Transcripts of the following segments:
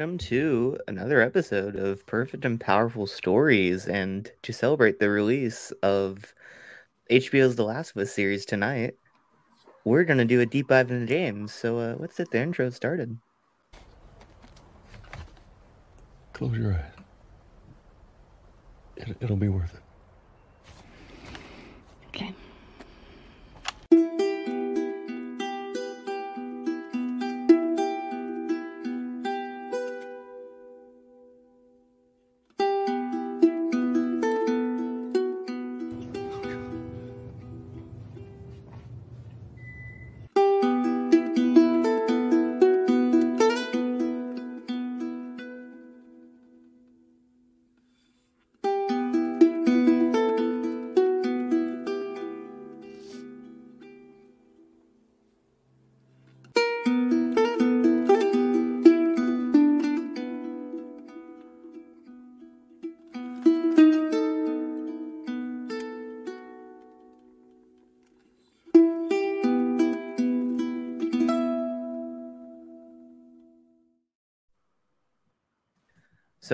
Welcome to another episode of Perfect and Powerful Stories. And to celebrate the release of HBO's The Last of Us series tonight, we're going to do a deep dive into games. So uh, let's get the intro started. Close your eyes. It, it'll be worth it. Okay.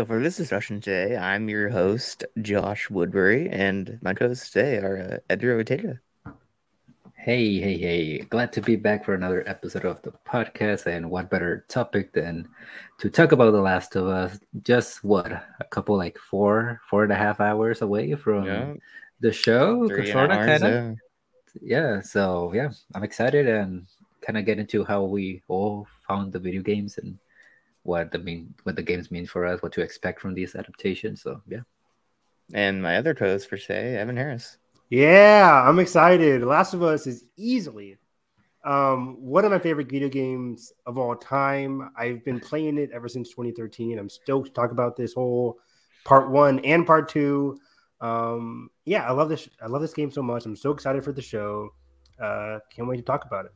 For this discussion today, I'm your host, Josh Woodbury, and my co-hosts today are uh, Edgar Ortega. Hey, hey, hey. Glad to be back for another episode of the podcast. And what better topic than to talk about The Last of Us? Just what, a couple, like four, four and a half hours away from Yeah. the show? Three Sorta, hours, kinda. yeah. Yeah, so yeah, I'm excited and kind of get into how we all found the video games and what the mean what the games mean for us, what to expect from these adaptations. So yeah. And my other co-host for today, Evan Harris. Yeah, I'm excited. Last of Us is easily um, one of my favorite video games of all time. I've been playing it ever since 2013. I'm stoked to talk about this whole part one and part two. Um, yeah, I love this. I love this game so much. I'm so excited for the show. Uh, can't wait to talk about it.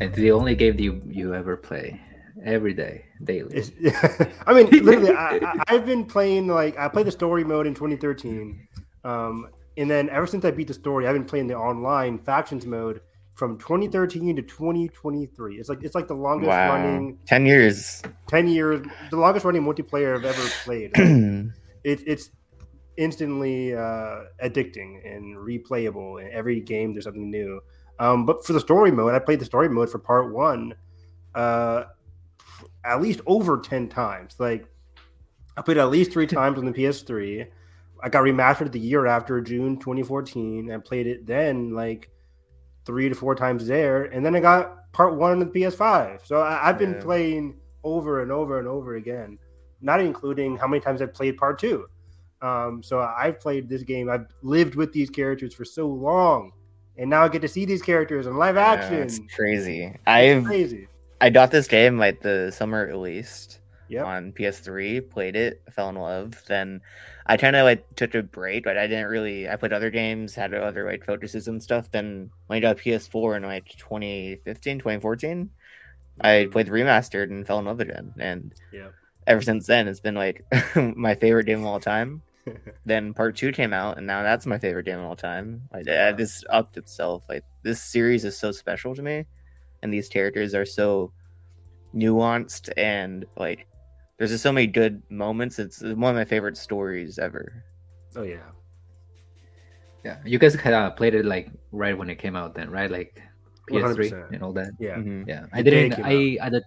And the only game you you ever play every day, daily. It's- I mean, literally, I, I, I've been playing like I played the story mode in 2013, um, and then ever since I beat the story, I've been playing the online factions mode from 2013 to 2023. It's like it's like the longest Wow. running 10 years. 10 years, the longest running multiplayer I've ever played. Like, it, it's instantly uh, addicting and replayable. And every game, there's something new. Um, but for the story mode, I played the story mode for part one uh, at least over 10 times. Like, I played it at least three times on the PS3. I got remastered the year after June 2014 and played it then like three to four times there. And then I got part one on the PS5. So I, I've been Yeah. playing over and over and over again, not including how many times I've played part two. Um, so I've played this game. I've lived with these characters for so long, and now I get to see these characters in live Yeah, action. it's crazy. I've crazy. I got this game like the summer it released Yep. on PS3, played it, fell in love. Then I kind of like took a break, but I didn't really. I played other games, had other like focuses and stuff. Then when I got PS4 in like 2015, 2014, I mm-hmm. played the remastered and fell in love again. And Yep. ever since then, it's been like my favorite game of all time. Then part two came out, and now that's my favorite game of all time. Like Yeah. uh, this upped itself. Like this series is so special to me, and these characters are so nuanced and like there's just so many good moments. It's one of my favorite stories ever. Oh yeah. Yeah, you guys kind of played it like right when it came out, then, right? Like PS3 100%. and all that. Yeah. Mhm. Yeah, I The day it didn't. came I at the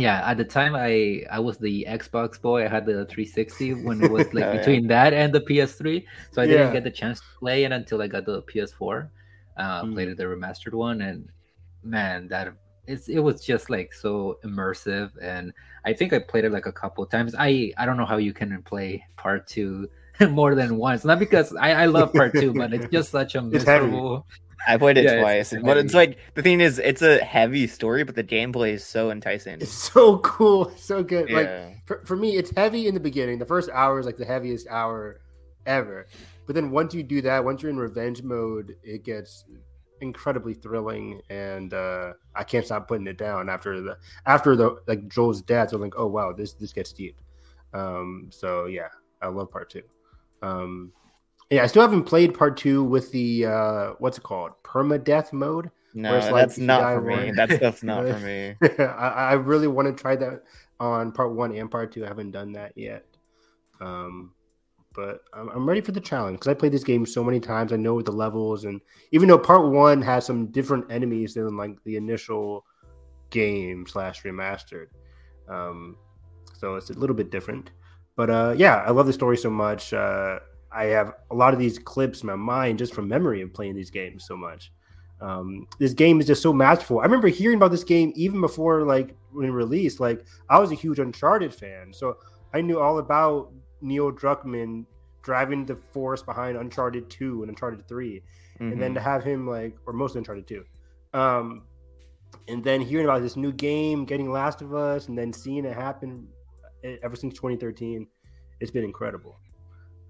yeah at the time I I was the Xbox boy. I had the 360 when it was like yeah. between that and the PS3, so I Yeah. didn't get the chance to play it until I got the PS4. Uh, Mm. Played the remastered one, and man, that it's it was just like so immersive. And I think I played it like a couple of times. I I don't know how you can play part two more than once. Not because I I love part two, but it's just such a miserable. I played it Yeah, twice, heavy. but it's like the thing is, it's a heavy story, but the gameplay is so enticing. It's so cool, so good. Like for, for me, it's heavy in the beginning. The first hour is like the heaviest hour ever. But then once you do that, once you're in revenge mode, it gets incredibly thrilling, and uh, I can't stop putting it down after the after the like Joel's death. I'm like, oh wow, this this gets deep. Um, so yeah, I love part two. Um, yeah, I still haven't played part two with the uh, what's it called, permadeath mode. No, like that's not for me. one. That stuff's not for me. I, I really want to try that on part one and part two. I haven't done that yet. Um, but I'm, I'm ready for the challenge because I played this game so many times. I know the levels, and even though part one has some different enemies than like the initial game slash remastered, um, so it's a little bit different. But uh, yeah, I love the story so much. Uh, I have a lot of these clips in my mind just from memory of playing these games so much. Um, this game is just so masterful. I remember hearing about this game even before like when it released. Like I was a huge Uncharted fan, so I knew all about Neil Druckmann driving the force behind Uncharted Two and Uncharted 3 and then Mhm. to have him like, or most of Uncharted Two, um, and then hearing about this new game, getting Last of Us, and then seeing it happen e- ever since 2013, it's been incredible.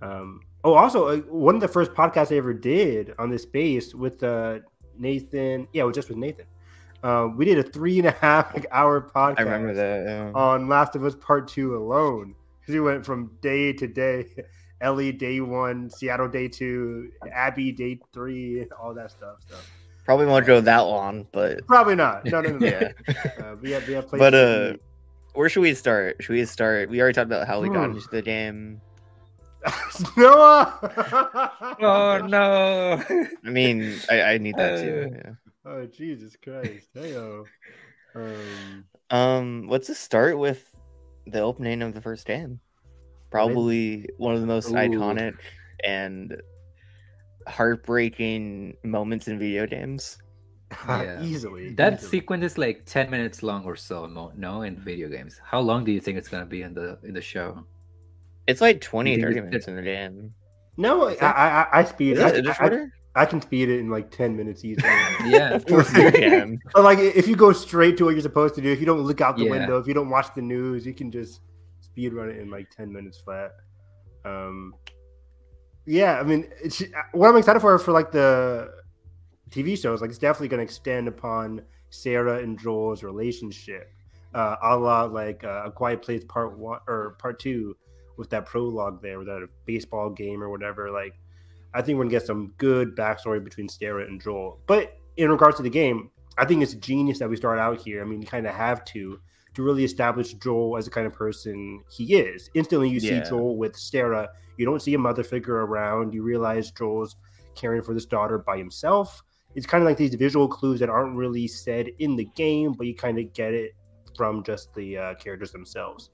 Um, oh, also uh, one of the first podcasts I ever did on this space with uh, Nathan. Yeah, was just with Nathan. Uh, we did a three and a half like, hour podcast I remember that. yeah. on Last of Us Part Two alone because we went from day to day. Ellie day one, Seattle day two, Abby day three, and all that stuff. So Probably won't go that long, but probably not. No, no, no. no. yeah. Uh, we have we have But, uh, Where should we start? Should we start? We already talked about how we got Hmm. into the game. Be. Noah. Oh no! I mean, I, I need that too. Uh, Yeah. Oh Jesus Christ! Heyo. Um, Um, let's just start with the opening of the first game. Probably one of the most Ooh. iconic and heartbreaking moments in video games. Yeah. easily. That easily. sequence is like ten minutes long or so. No, no, in video games. How long do you think it's gonna be in the in the show? It's like 20, 30 minutes in the game. No, I, I, I speed. Is I, it I. I can speed it in like ten minutes easily. Yeah, Of course you can. But like, if you go straight to what you're supposed to do, if you don't look out the Yeah. window, if you don't watch the news, you can just speed run it in like ten minutes flat. Um, yeah, I mean, it's, what I'm excited for for like the TV shows, like it's definitely going to extend upon Sarah and Joel's relationship, uh, a la like uh, A Quiet Place Part One or Part Two, with that prologue there, with that baseball game or whatever. Like, I think we're gonna get some good backstory between Sarah and Joel. But in regards to the game, I think it's genius that we start out here. I mean, you kind of have to to really establish Joel as the kind of person he is. Instantly, you Yeah. see Joel with Sarah. You don't see a mother figure around. You realize Joel's caring for this daughter by himself. It's kind of like these visual clues that aren't really said in the game, but you kind of get it from just the uh, characters themselves.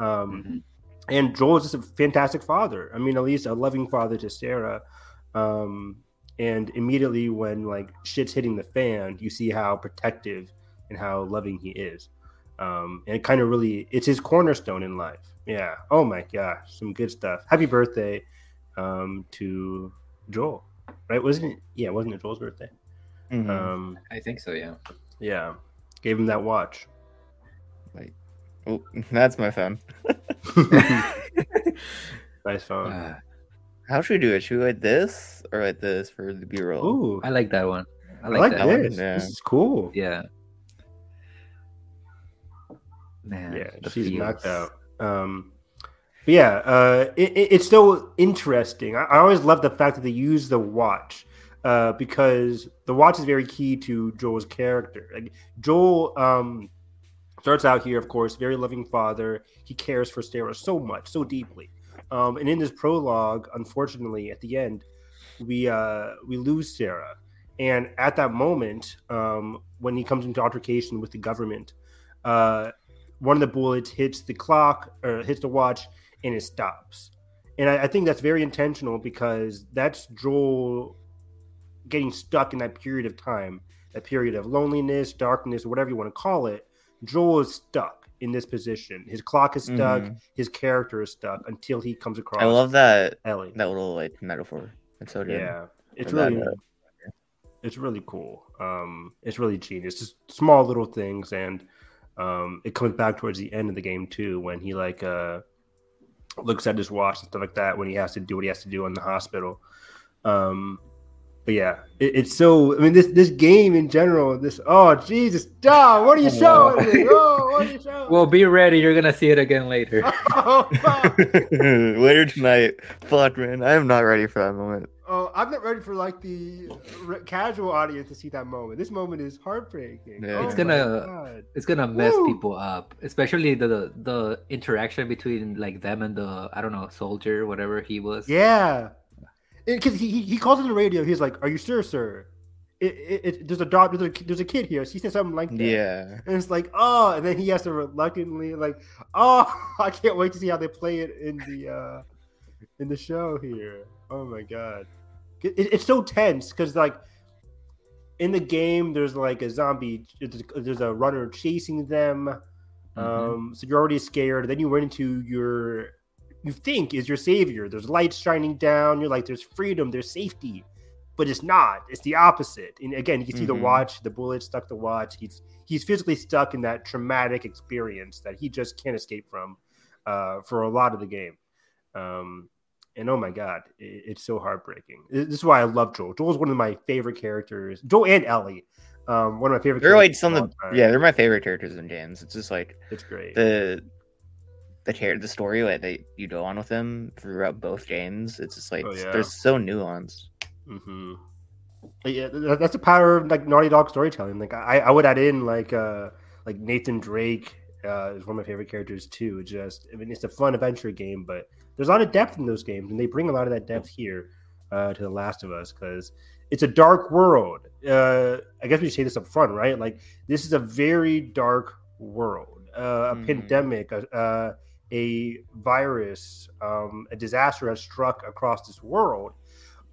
Um, Mhm. And Joel is just a fantastic father. I mean, at least a loving father to Sarah. Um, and immediately when like shit's hitting the fan, you see how protective and how loving he is. Um, and it kind of really it's his cornerstone in life. Yeah. Oh my gosh, some good stuff. Happy birthday um, to Joel. Right? Wasn't it? Yeah, wasn't it Joel's birthday? Mhm. Um, I think so. Yeah. yeah. Gave him that watch. Oh, that's my phone. nice phone. Uh, How should we do it? Should we like this or like this for the B roll? Ooh, I like that one. I I like, like that. one, this. yeah. This is cool. Yeah. Man, yeah, the she's feels. knocked out. Um, but yeah, uh, it, it- it's so interesting. I, I always love the fact that they use the watch uh, because the watch is very key to Joel's character. Like Joel um, starts out here, of course, very loving father. He cares for Sarah so much, so deeply. Um, and in this prologue, unfortunately, at the end, we uh, we lose Sarah. And at that moment, um, when he comes into altercation with the government, uh, one of the bullets hits the clock or hits the watch and it stops. And I, I think that's very intentional because that's Joel getting stuck in that period of time, that period of loneliness, darkness, whatever you want to call it. Joel is stuck in this position. His clock is stuck. Mhm. His character is stuck until he comes across I love that Ellie. that little like metaphor. It's so good. Yeah, it's Or that, really, uh, it's really cool. Um, it's really genius. Just small little things, and um, it comes back towards the end of the game too, when he like uh looks at his watch and stuff like that when he has to do what he has to do in the hospital. Um, but yeah, it, it's so. I mean, this this game in general. This oh Jesus, Dom, what are you Oh, showing wow. me? Oh, what are you showing? Well, be ready. You're gonna see it again later. oh. Later tonight. Fuck man, I am not ready for that moment. Oh, I'm not ready for like the r- casual audience to see that moment. This moment is heartbreaking. Yeah. Oh It's gonna- God. It's gonna mess Woo! people up, especially the the interaction between like them and the I don't know soldier, whatever he was. Yeah, because he, he he calls on the radio. He's like, "Are you sure, sir? It, it, it, there's a dog. There's a, there's a kid here." She said something like that. Yeah. And it's like, oh, and then he has to reluctantly like, oh, I can't wait to see how they play it in the uh in the show here. Oh my god, it, it's so tense because like in the game, there's like a zombie, there's a runner chasing them. Um, so you're already scared. Then you run into your, you think is your savior. There's lights shining down. You're like, there's freedom, there's safety, but it's not. It's the opposite. And again, you can see the Mhm. watch, the bullet stuck the watch. He's he's physically stuck in that traumatic experience that he just can't escape from uh, for a lot of the game. Um, and oh my god, it, it's so heartbreaking. This is why I love Joel. Joel's one of my favorite characters. Joel and Ellie, um, one of my favorite. They're like characters some of of the time. yeah, they're my favorite characters in games. It's just like it's great. the the char- the story like that you go on with them throughout both games. It's just like Oh, yeah. they're so nuanced. hmm Yeah, that's the power of like Naughty Dog storytelling. Like I, I would add in like uh like Nathan Drake uh, is one of my favorite characters too. Just I mean, it's a fun adventure game, but there's a lot of depth in those games, and they bring a lot of that depth here uh, to The Last of Us because it's a dark world. Uh, I guess we should say this up front, right? Like this is a very dark world, uh, a Mhm. pandemic, a, uh, a virus, um, a disaster has struck across this world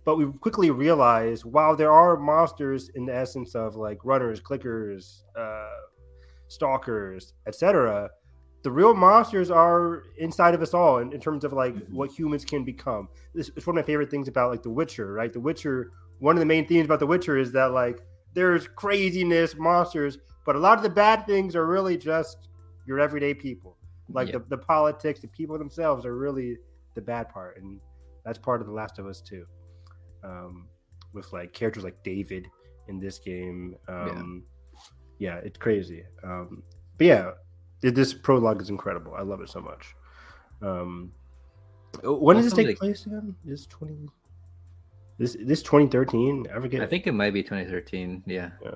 but we quickly realize while there are monsters in the essence of like runners clickers uh, stalkers etc the real monsters are inside of us all in, in terms of like Mhm. what humans can become. This is one of my favorite things about like the witcher right? The witcher one of the main themes about the witcher is that like there's craziness monsters but a lot of the bad things are really just your everyday people like Yeah. the, the politics the people themselves are really the bad part and that's part of the last of us too um, with like characters like David in this game. Um, yeah. it's crazy. Um, but yeah, this prologue is incredible. I love it so much. Um, when does this take like- place again? This twenty. This this twenty thirteen. I forget. I think it might be 2013. Yeah. Yeah.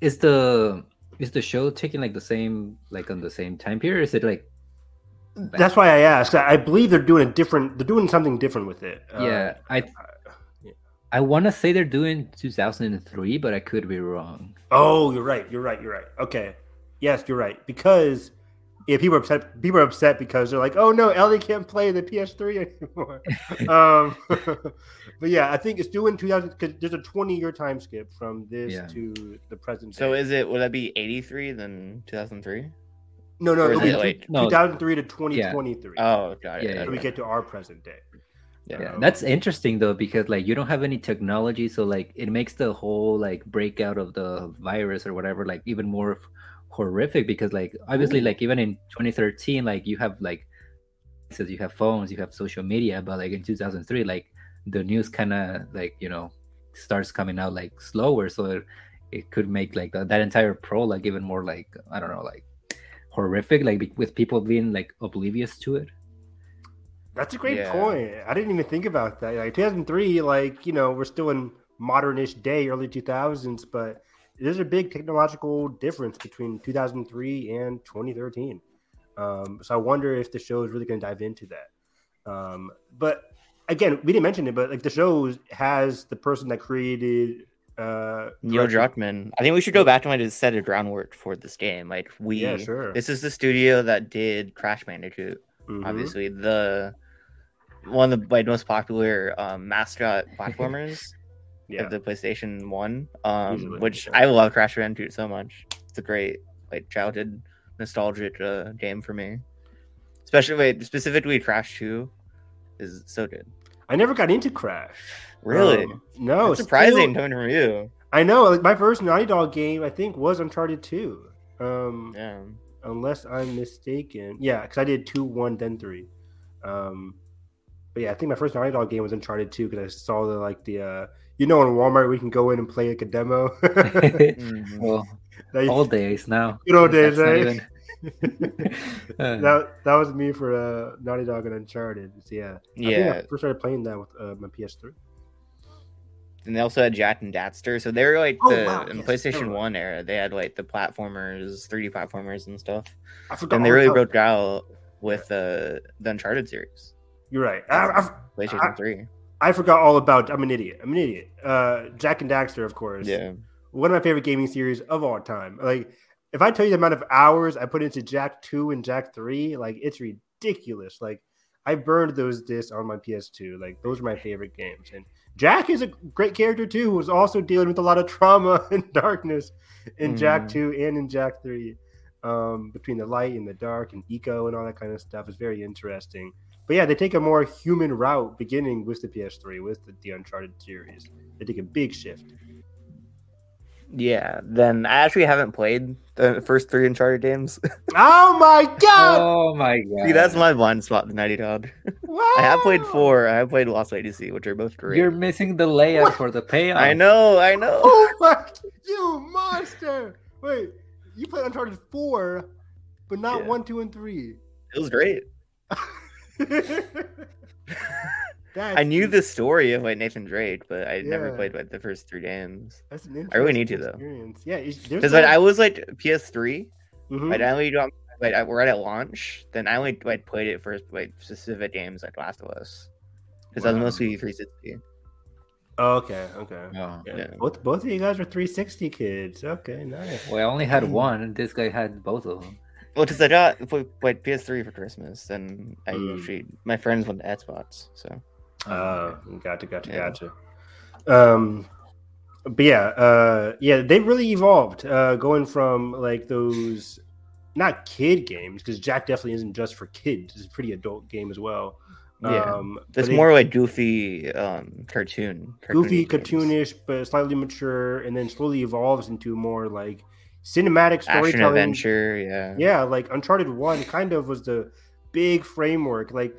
Is the is the show taking like the same like on the same time period? Or is it like that's why I asked. I I believe they're doing a different. They're doing something different with it. Uh, yeah? I yeah. I want to say they're doing 2003, but I could be wrong. Oh, you're right. You're right. You're right. Okay. Yes, you're right. Because yeah, people are upset. People are upset because they're like, "Oh no, Ellie can't play the PS3 anymore." um, but yeah, I think it's doing 2000 because there's a 20 year time skip from this Yeah. to the present. So day. is it would that be eighty three then two thousand three? no, no, it'll be it two- like- No. 2003 to 2023. Oh, got it. Yeah, so we okay. get to our present day. Yeah, Um, that's interesting though because like you don't have any technology, so like it makes the whole like breakout of the virus or whatever like even more f- horrific because like obviously like even in 2013 like you have like says you have phones, you have social media, but like in 2003 like the news kind of like you know starts coming out like slower, so it, it could make like the, that entire pro like even more like I don't know like horrific like be- with people being like oblivious to it. That's a great Yeah. point. I didn't even think about that. Like 2003, like you know, we're still in modernish day, early 2000s, but there's a big technological difference between 2003 and 2013. Um, so I wonder if the show is really going to dive into that. Um, but again, we didn't mention it, but like the show has the person that created uh, Neil Druckmann. I think we should go back to when I set a groundwork for this game. Like we, Yeah, sure. this is the studio that did Crash Bandicoot. Mhm. Obviously, the one of the like, most popular um, mascot platformers Yeah. of the PlayStation One. Um, which. I love Crash Bandicoot so much. It's a great like childhood nostalgic uh, game for me. Especially wait, specifically Crash Two is so good. I never got into Crash. Really, Um, no, it's surprising still- coming from you. I know. Like my first Naughty Dog game, I think, was Uncharted Two. Um, Yeah. unless I'm mistaken. Yeah, because I did two, one, then three. Um, but yeah, I think my first Naughty Dog game was Uncharted Two because I saw the like the uh, you know, in Walmart we can go in and play like a demo. Mhm. well, That- old days now. Good old days, That's not eh? even- Uh, that that was me for uh, Naughty Dog and Uncharted. So, yeah, I think Yeah. I first started playing that with uh, my PS3. and they also had Jak and Daxter. So they were like Oh, the wow, in yes, PlayStation One era. They had like the platformers, 3D platformers and stuff, I forgot. and they really broke out with uh, the Uncharted series, You're right. I, I, PlayStation I- Three. I forgot all about. I'm an idiot. I'm an idiot. Uh, Jak and Daxter, of course. Yeah, One of my favorite gaming series of all time. Like, if I tell you the amount of hours I put into Jak Two and Jak Three, like it's ridiculous. Like, I burned those discs on my PS2. Like, those are my favorite games. And Jak is a great character too, who's also dealing with a lot of trauma and darkness in Jak Mhm. Two and in Jak Three. Um, between the light and the dark and eco and all that kind of stuff is very interesting. But yeah, they take a more human route beginning with the PS3, with the, the Uncharted series. They take a big shift. yeah. Then I actually haven't played the first three Uncharted games. Oh my god! Oh my god! See, that's my blind spot, the Naughty Dog. I have played four. I have played Lost Legacy, which are both great. You're missing the layout What? for the payoff. I know, I know. Oh my, you monster! Wait, you played Uncharted 4, but not Yeah. 1, 2, and 3. It was great. That's I knew the story of like Nathan Drake, but I never played like the first three games. That's an I really need to, though. Experience. Yeah, it's- there's Because like, no- I was like PS3, Mhm. like I only got like I- right at launch. Then I only like played it for like specific games like Last of Us, because I was mostly 360. Oh, okay, okay. Oh. Yeah. Yeah. Both both of you guys are 360 kids. Okay, nice. Well, I only had one, and this guy had both of them. Well, because I got like PS3 for Christmas, and I Mm. actually my friends went to Xbox, so Uh, gotcha, gotcha, Yeah. gotcha. Um, but yeah, uh, yeah, they really evolved, uh, going from like those not kid games because Jak definitely isn't just for kids; it's a pretty adult game as well. Yeah. um, it's more like goofy um cartoon, goofy, games. cartoonish, but slightly mature, and then slowly evolves into more like cinematic action storytelling. adventure. Yeah, Yeah, like Uncharted One kind of was the big framework, like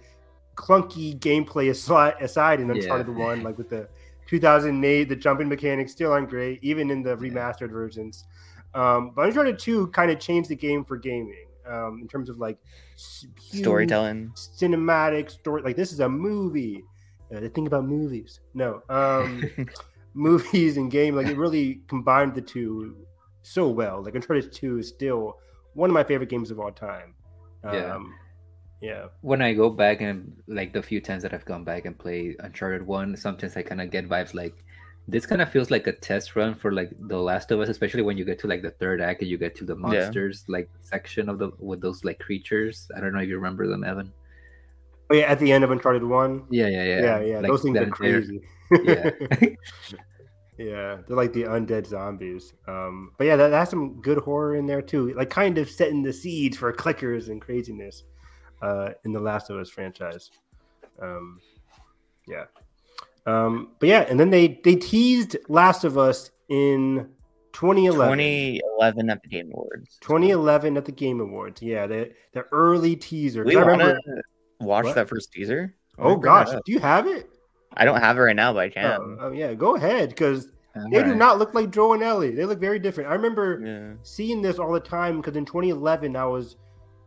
clunky gameplay aside, aside in Yeah. Uncharted One, like with the 2008, the jumping mechanics still aren't great, even in the remastered versions. Um, but Uncharted Two kind of changed the game for gaming um, in terms of like storytelling. cinematic story. Like this is a movie. Uh, the thing about movies, no, um, movies and game, like it really combined the two so well. Like Uncharted Two is still one of my favorite games of all time. Yeah. Um, yeah. When I go back and like the few times that I've gone back and play Uncharted One, sometimes I kind of get vibes like this kind of feels like a test run for like The Last of Us, especially when you get to like the third act and you get to the monsters like section of the with those like creatures. I don't know if you remember them, Evan. Oh yeah, at the end of Uncharted One. Yeah, yeah, yeah. Yeah, yeah, Like, those things that are entire- crazy. Yeah. yeah, they're like the undead zombies. Um, but yeah, that, that's some good horror in there too. Like kind of setting the seeds for clickers and craziness uh, in the Last of Us franchise. Um, yeah. Um, but yeah, and then they they teased Last of Us in 2011. 2011 at the Game Awards. 2011 at the Game Awards. Yeah, the the early teaser. We I want remember. to watch What? that first teaser. Oh wanna bring that gosh, do you have it? I don't have it right now, but I can. Oh, oh, yeah, go ahead because they do not look like Joe and Ellie. They look very different. I remember yeah. seeing this all the time because in 2011 I was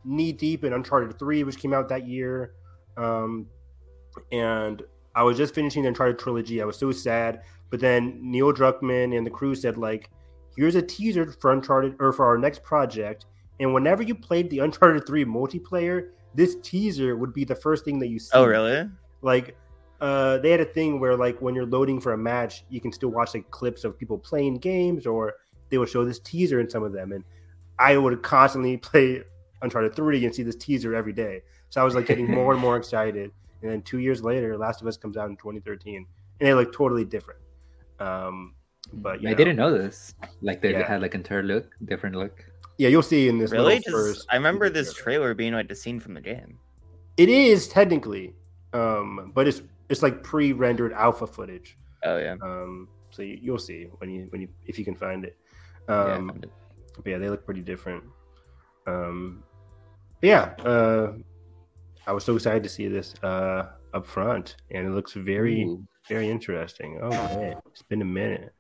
knee deep in Uncharted 3, which came out that year, um, and I was just finishing the Uncharted trilogy. I was so sad, but then Neil Druckmann and the crew said like, "Here's a teaser for Uncharted or for our next project." And whenever you played the Uncharted 3 multiplayer, this teaser would be the first thing that you see. Oh, really? like uh they had a thing where like when you're loading for a match you can still watch like clips of people playing games or they would show this teaser in some of them and i would constantly play uncharted 3 and see this teaser every day so i was like getting more and more excited and then two years later last of us comes out in 2013 and they look totally different um but you I know, didn't know this. Like they Yeah. had like entire look, different look. yeah you'll see in this Really? little 'Cause first I remember this trailer. trailer being like the scene from the game. it is technically um but it's it's like pre-rendered alpha footage Oh yeah. Um, so you, you'll see when you when you if you can find it. yeah Um, found it. but yeah, they look pretty different. Um, yeah, uh, I was so excited to see this uh, up front, and it looks very Ooh. very interesting. Oh man, it's been a minute.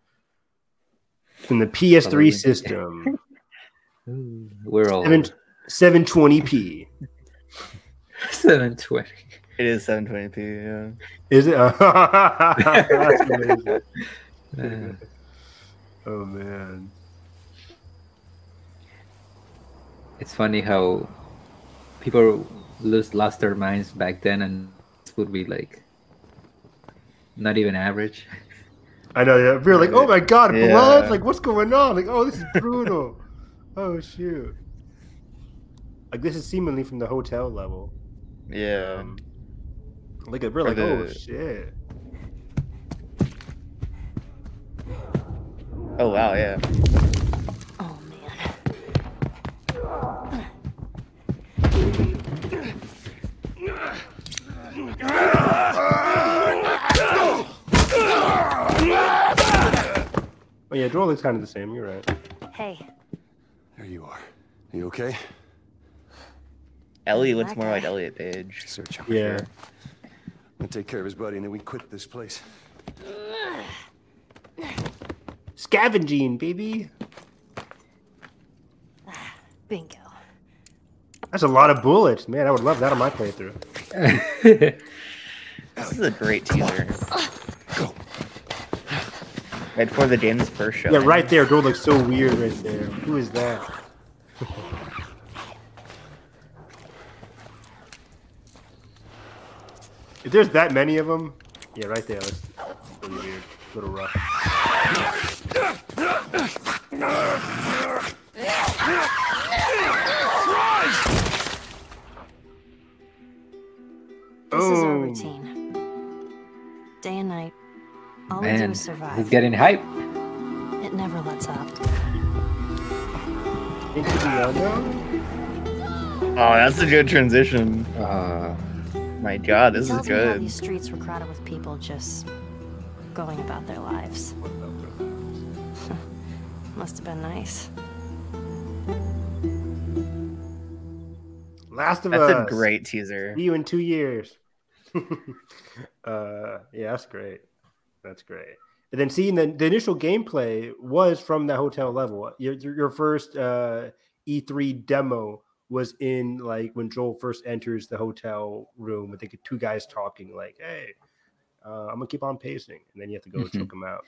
In the PS3 system, We're all seven seven twenty p. seven twenty. It is 720p. Yeah. Is it? That's amazing. Uh, oh man. it's funny how people lose lost their minds back then, and this would be like not even average. I know. Yeah, we were like, "Oh my god, Yeah. blood! Like, what's going on? Like, oh, this is brutal. oh shoot! Like, this is seemingly from the hotel level. Yeah. Um, like, we're Or like, uh, oh shit! Oh wow, yeah. Oh man. Oh yeah, Joel looks kind of the same. You're right. Hey, There you are. Are you okay? Ellie looks That more like. Elliot Page. Search. Yeah. I'm gonna take care of his buddy and then we quit this place. Scavenging, baby. bingo. That's a lot of bullets, man. I would love that on my playthrough. This is a great teaser. Go. Right before the game's first show. Yeah, right there. Joel looks so weird right there. Who is that? there's that many of them, yeah, right there. That's really weird. A little rough. This is our routine. Day and night. All we do is survive. he's getting hype. It never lets up. Into the? Oh, that's a good transition. Uh, My god, this is Tells me how good. these streets were crowded with people just going about their lives. Must have been nice. Last of That's Us. a great teaser. See you in two years. uh, yeah, that's great. That's great. And then seeing the, the initial gameplay was from the hotel level. Your, your your first uh, E3 demo was in like when Joel first enters the hotel room with the two guys talking, like, "Hey, uh, I'm gonna keep on pacing," and then you have to go Mhm. choke them out.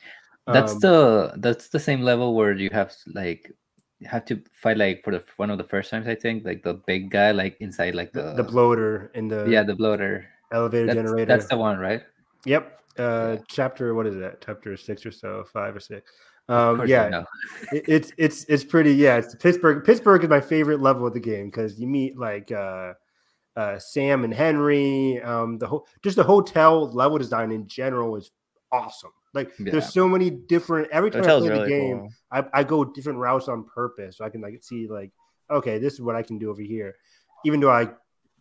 that's Um, the that's the same level where you have like you have to fight like for the one of the first times I think like the big guy like inside like the the, the bloater in the yeah the bloater. elevator That's, generator. that's the one, right? Yep. Uh, Yeah. chapter what is that? Chapter six or so, five or six. Um, you yeah, know. it, it's it's it's pretty. Yeah, it's Pittsburgh. Pittsburgh is my favorite level of the game because you meet like uh, uh, Sam and Henry. Um, the whole just the hotel level design in general is awesome. Like Yeah. there's so many different. Every time I play really the game, cool. I, I go different routes on purpose so I can like see like okay this is what I can do over here, even though I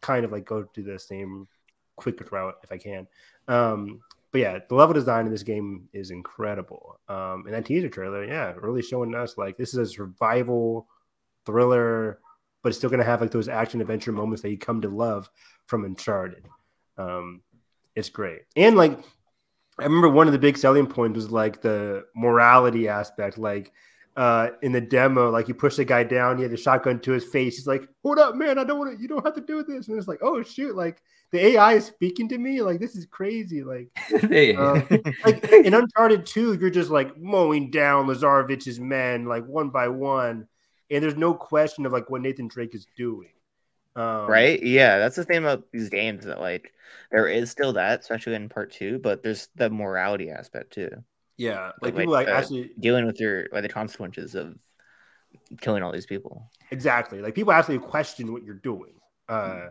kind of like go to the same quick route if I can. Um, but yeah, the level design in this game is incredible. Um, and that teaser trailer, yeah, really showing us like this is a survival thriller, but it's still gonna have like those action adventure moments that you come to love from Uncharted. Um, it's great, and like I remember one of the big selling points was like the morality aspect, like. Uh, in the demo, like you push the guy down, he had the shotgun to his face. He's like, "Hold up, man! I don't want to. You don't have to do this." And it's like, "Oh shoot!" Like the AI is speaking to me. Like this is crazy. Like um, like in Uncharted 2, you're just like mowing down Lazarevich's men like one by one, and there's no question of like what Nathan Drake is doing. Um, right? Yeah, that's the thing about these games that like there is still that, especially in part two, but there's the morality aspect too. Yeah. Like Like, people like uh, actually Dealing with your like the consequences of killing all these people. exactly like people actually question what you're doing. Uh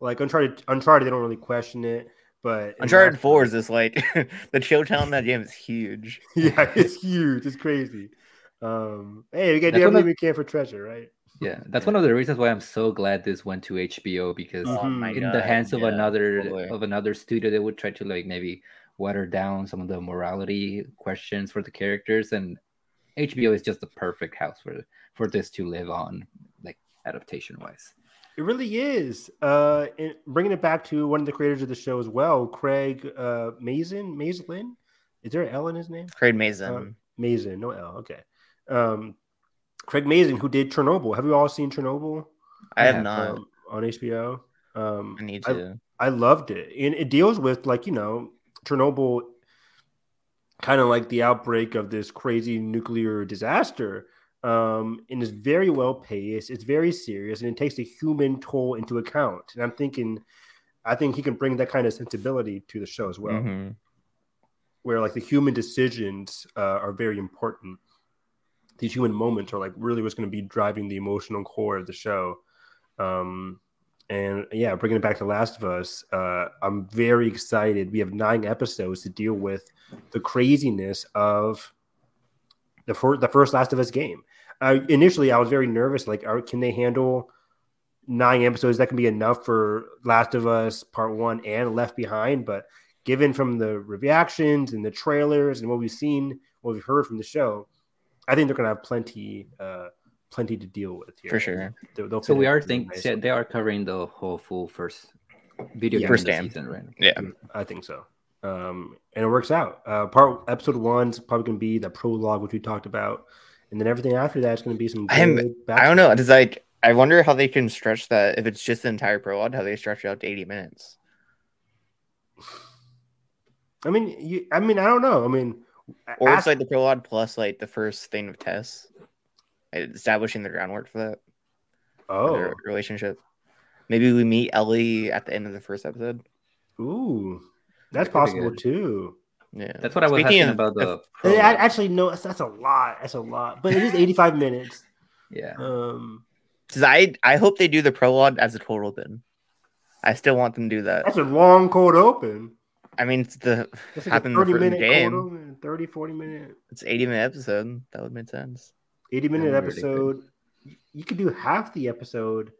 like Uncharted Uncharted, they don't really question it, but in Uncharted Last- Four is this like the chill town in that game is huge. yeah, it's huge. It's crazy. Um, hey, we got to do everything we can for treasure, right? yeah, that's one of the reasons why I'm so glad this went to HBO because Oh Mm-hmm. my in the hands of yeah, another totally. of another studio, they would try to like maybe water down some of the morality questions for the characters, and HBO is just the perfect house for for this to live on, like adaptation wise. It really is. Uh, and bringing it back to one of the creators of the show as well, Craig uh, Mazin. Mazin, is there an L in his name? Craig Mazin. Um, Mazin, no L. Okay. Um, Craig Mazin, who did Chernobyl. Have you all seen Chernobyl I have yeah, not. um, on HBO? Um, I need I- to. I loved it, and it deals with like you know Chernobyl. kind of like the outbreak of this crazy nuclear disaster. Um, and it's very well paced. It's very serious, and it takes the human toll into account. And I'm thinking, I think he can bring that kind of sensibility to the show as well, Mhm. where like the human decisions uh, are very important. These human moments are like really what's going to be driving the emotional core of the show. Um, and yeah, bringing it back to Last of Us, uh, I'm very excited. We have nine episodes to deal with the craziness of the first the first Last of Us game. Uh, initially, I was very nervous. Like, are, can they handle nine episodes? That can be enough for Last of Us Part One and Left Behind. But given from the reactions and the trailers and what we've seen, what we've heard from the show, I think they're going to have plenty, uh, plenty to deal with here. For sure. They'll- they'll So we are really think nicely. they are covering the whole full first video Yeah. game First of game. season, right? Yeah. I think so. Um, and it works out. Uh, part episode one's probably going to be the prologue, which we talked about, and then everything after that is going to be some. I'm- I don't know. It's like I wonder how they can stretch that if it's just the entire prologue, how they stretch it out to 80 minutes. I mean, you, I mean, I don't know. I mean, Or ask- it's like the prologue plus like the first thing of Tess, like, establishing the groundwork for that for oh, their relationship. Maybe we meet Ellie at the end of the first episode. ooh, that's That possible too. Yeah, That's what I was Speaking asking of- about the. I- actually, no, that's, that's a lot. That's a lot, but it is eighty-five minutes. yeah. Um, 'Cause I I hope they do the prologue as a total open. I still want them to do that. that's a long cold open. I mean, it's the That's like happened a the 30 first minute game. cold open, 30, 40 minute, It's 80 minute episode. That would make sense. 80 minute episode. You could do half the episode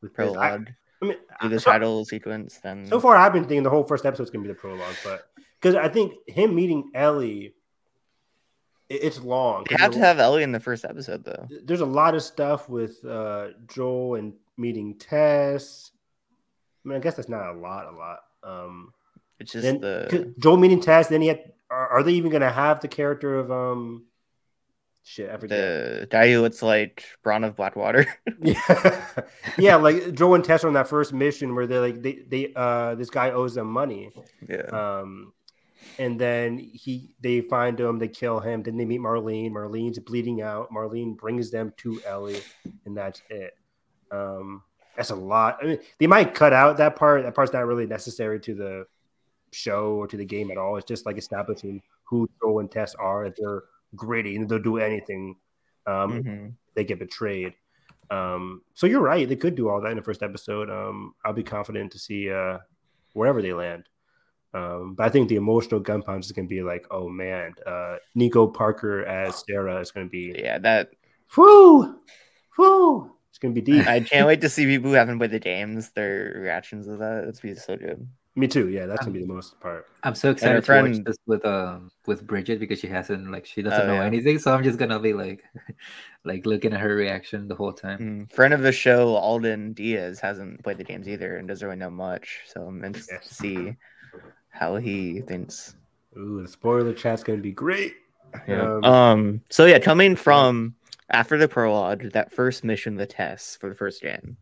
with this. I, Prologue. I mean, do the so- title sequence. Then So far, I've been thinking the whole first episode is going to be the prologue, but because I think him meeting Ellie, it- it's long. You have to have Ellie in the first episode though. There's a lot of stuff with uh, Joel and meeting Tess. I mean, I guess that's not a lot. A lot. Um, It's just then the Joel meeting Tess. Then he had. Are, are they even going to have the character of um? Shit, I forget. the guy who looks like Bronn of Blackwater. Yeah, yeah. Like Joel and Tess are on that first mission where they're like they they uh this guy owes them money. yeah. Um, and then he they find him, they kill him. Then they meet Marlene. Marlene's bleeding out. Marlene brings them to Ellie, and that's it. Um, that's a lot. I mean, they might cut out that part. That part's not really necessary to the show or to the game at all. It's just like establishing who Joel and Tess are. That they're gritty and they'll do anything. Um, Mhm. they get betrayed. Um, so you're right. They could do all that in the first episode. Um, I'll be confident to see uh, wherever they land. Um, but I think the emotional gun punch is going to be like, oh man, uh, Nico Parker as Sarah is going to be, Yeah, that whoo, whoo. It's going to be deep. I can't wait to see people who haven't played the games, their reactions of that. It's going to be so good. Me too. Yeah, that's going to be the most part. I'm so excited to watch this with um with Bridget because she hasn't like she doesn't Oh, know yeah. anything, so I'm just gonna be like like looking at her reaction the whole time. Mm. Friend of the show, Alden Diaz, hasn't played the games either and doesn't really know much. So I'm interested Yes. to see how he thinks. Ooh, the spoiler chat's going to be great. Yeah. Um, Um. So yeah, coming from after the prologue, that first mission, the test for the first game,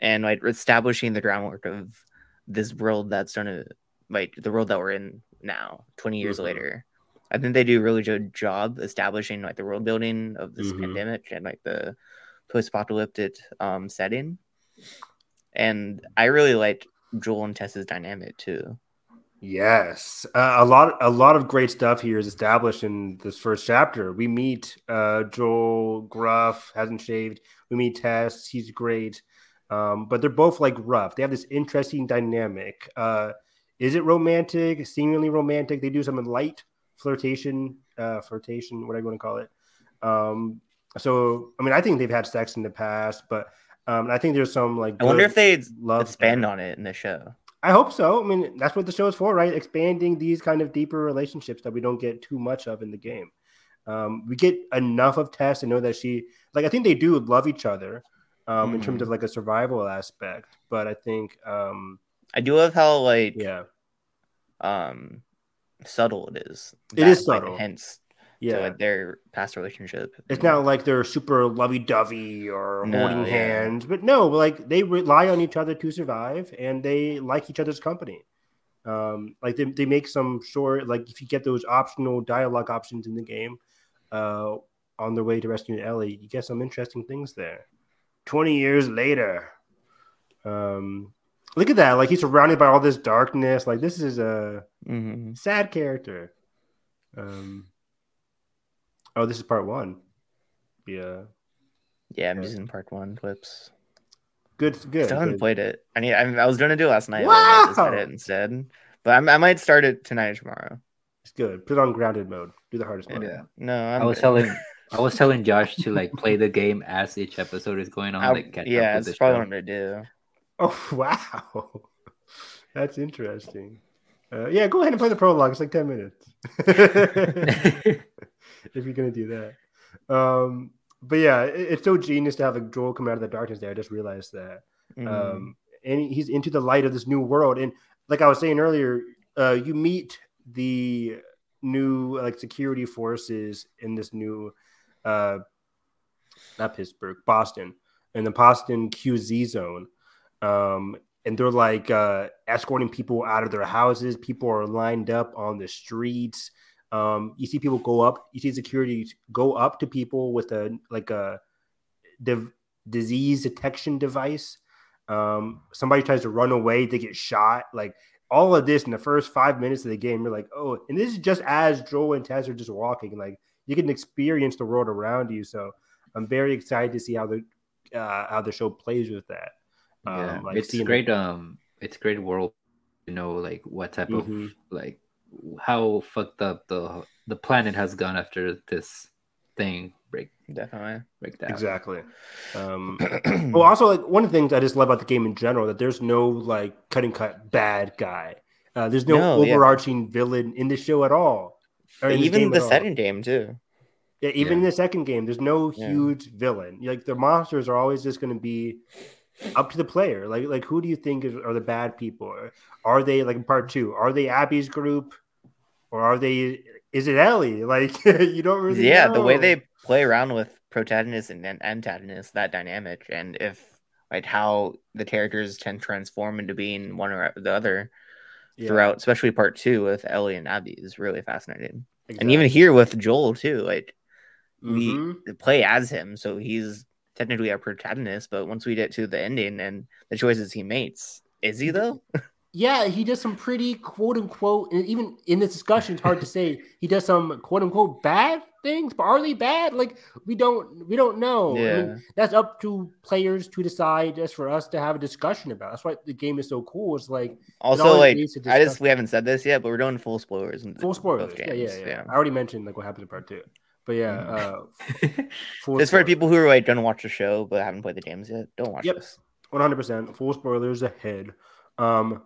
and like establishing the groundwork of this world that's gonna like the world that we're in now, twenty years Mhm. later. I think they do a really good job establishing like the world building of this Mhm. pandemic and like the post-apocalyptic um setting. And I really like Joel and Tess's dynamic too. Yes, uh, a lot, a lot of great stuff here is established in this first chapter. We meet uh, Joel Gruff, hasn't shaved. We meet Tess, he's great, um, but they're both like rough. They have this interesting dynamic. Uh, is it romantic? Seemingly romantic. They do some light flirtation, uh, flirtation, whatever you want to call it. Um, so, I mean, I think they've had sex in the past, but um, I think there's some like. I wonder if they love expand on it in the show. I hope so. I mean, that's what the show is for, right? Expanding these kind of deeper relationships that we don't get too much of in the game. Um, we get enough of Tess to know that she, like, I think they do love each other um, in terms Mhm. of like a survival aspect. But I think, um, I do love how like yeah, um subtle it is. It is That, like, subtle. Hence yeah. to like, their past relationship. it's not like they're super lovey dovey or No, holding yeah. hands, but no, like they rely on each other to survive and they like each other's company. Um, like they, they make some short like if you get those optional dialogue options in the game, uh, on their way to rescuing Ellie, you get some interesting things there. Twenty years later, um, look at that! Like he's surrounded by all this darkness. Like this is a hmm sad character. Um, oh, this is part one. Yeah, Yeah, I'm Yeah. using part one clips. good, good. Still haven't good. played it. I need. I, I was gonna do it last night. but I might just Wow! it instead. But I'm, I might start it tonight or tomorrow. It's good. Put it on grounded mode. Do the hardest one. Yeah. No, I'm I was good. telling I was telling Josh to like play the game as each episode is going on, I'll- like catch yeah, that's probably show. what I'm gonna do. Oh wow, that's interesting. Uh, yeah, go ahead and play the prologue. It's like ten minutes. if you're gonna do that. Um, but yeah, it- it's so genius to have like Joel come out of the darkness. There, I just realized that. Mhm. Um, and he's into the light of this new world. And like I was saying earlier, uh, you meet the new like security forces in this new, uh, not Pittsburgh, Boston, in the Boston QZ zone. Um, and they're like uh, escorting people out of their houses. People are lined up on the streets. Um, you see people go up. You see security go up to people with a like a disease detection device. Um, somebody tries to run away, they get shot. Like all of this in the first five minutes of the game, you're like, oh, and this is just as Joel and Tess are just walking. Like you can experience the world around you. So I'm very excited to see how the uh, how the show plays with that. yeah, Um, like it's seeing- great. Um, it's great world. You know, like what type Mhm. of like how fucked up the the planet has gone after this thing break Definitely. break down. Exactly. Um, well, also like one of the things I just love about the game in general that there's no like cutting cut bad guy. Uh, there's no, No, yeah. overarching villain in the show at all. Or in Even game the at all. second game too. Yeah, even Yeah. in the second game, there's no Yeah. huge villain. Like the monsters are always just going to be up to the player. Like, like who do you think is, are the bad people? Are they like in part two? Are they Abby's group, or are they? Is it Ellie? Like you don't really. yeah, the way they play around with protagonists and an- antagonists, that dynamic, and if like how the characters can transform into being one or the other Yeah, throughout, especially part two with Ellie and Abby, is really fascinating. And even here with Joel too, like we Mhm. play as him, so he's technically our protagonist. But once we get to the ending and the choices he makes, is he though? yeah, he does some pretty quote unquote, and even in this discussion, it's hard to say he does some quote unquote bad things, but are they bad? Like we don't we don't know. I Yeah. mean, that's up to players to decide. That's for us to have a discussion about. That's why the game is so cool. It's like Also, like I just we haven't said this yet, but we're doing full spoilers. Full spoilers. Yeah, yeah, games, yeah, I already mentioned like what happens in part two, but yeah, uh, full for people who are like gonna watch the show but haven't played the games yet. Don't watch Yep. this. One hundred percent full spoilers ahead. Um,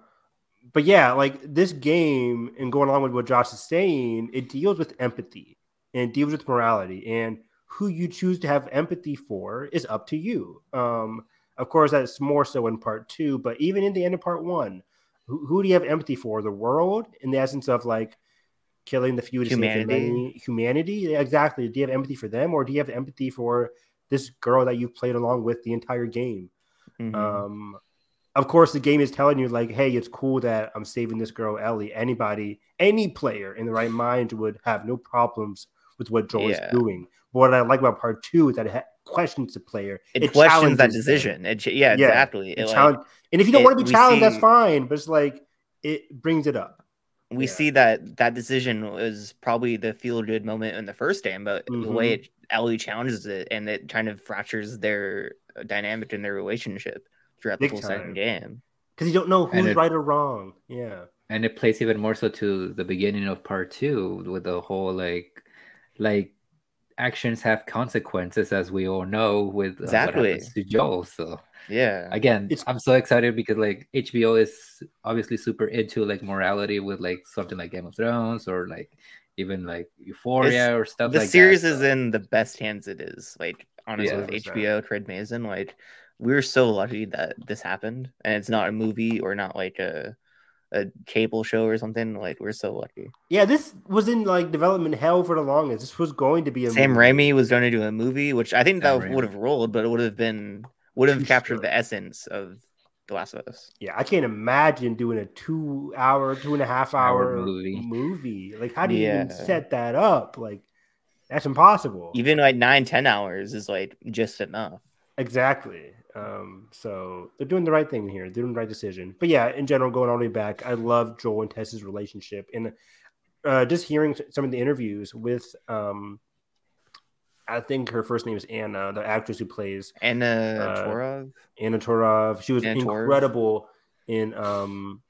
but yeah, like this game and going along with what Josh is saying, it deals with empathy and deals with morality and who you choose to have empathy for is up to you. Um, of course, that's more so in part two, but even in the end of part one, who, who do you have empathy for? The world, in the essence of like killing the few Humanity. Humanity, exactly. Do you have empathy for them, or do you have empathy for this girl that you've played along with the entire game? Mhm. Um, of course, the game is telling you like, hey, it's cool that I'm saving this girl Ellie. Anybody, any player in the right mind would have no problems with what Joel Yeah. is doing. But what I like about part two is that it ha- questions the player. it, questions that decision. It, ch- yeah, Yeah, exactly. It It, like, challenge- and if you don't it- want to be we challenged, that's fine. But it's like it brings it up. we yeah. see that that decision was probably the feel good moment in the first game, but the Mm-hmm. way it, Ellie challenges it and it kind of fractures their dynamic in their relationship throughout Big the whole time. second game. Because you don't know who's it- right or wrong. Yeah. and it plays even more so to the beginning of part two with the whole like like actions have consequences as we all know with uh, Exactly. what happens to Joel. So Yeah, again, It's- I'm so excited because like HBO is obviously super into like morality with like something like Game of Thrones or like even like Euphoria or stuff the like series that. is in the best hands it is. Like honestly, Yeah. with 100%. HBO, Craig Mazin, like we're so lucky that this happened, and it's not a movie or not like a a cable show or something. Like we're so lucky. Yeah, this was in like development hell for the longest. This was going to be a Sam movie. Raimi was going to do a movie, which I think Sam that Raimi. would have rolled, but it would have been would have captured short. the essence of The Last of Us. Yeah, I can't imagine doing a two hour, two and a half hour, Hour movie. movie. Like, how do you even set that up? Like, that's impossible. Even like nine, ten hours is like just enough. Exactly. Um, so they're doing the right thing here. They're doing the right decision. But yeah, in general, going all the way back, I love Joel and Tess's relationship. And uh, just hearing some of the interviews with, um, I think her first name is Anna, the actress who plays Anna Uh, Torov. Anna Torov. She was Anna Torv. incredible in um,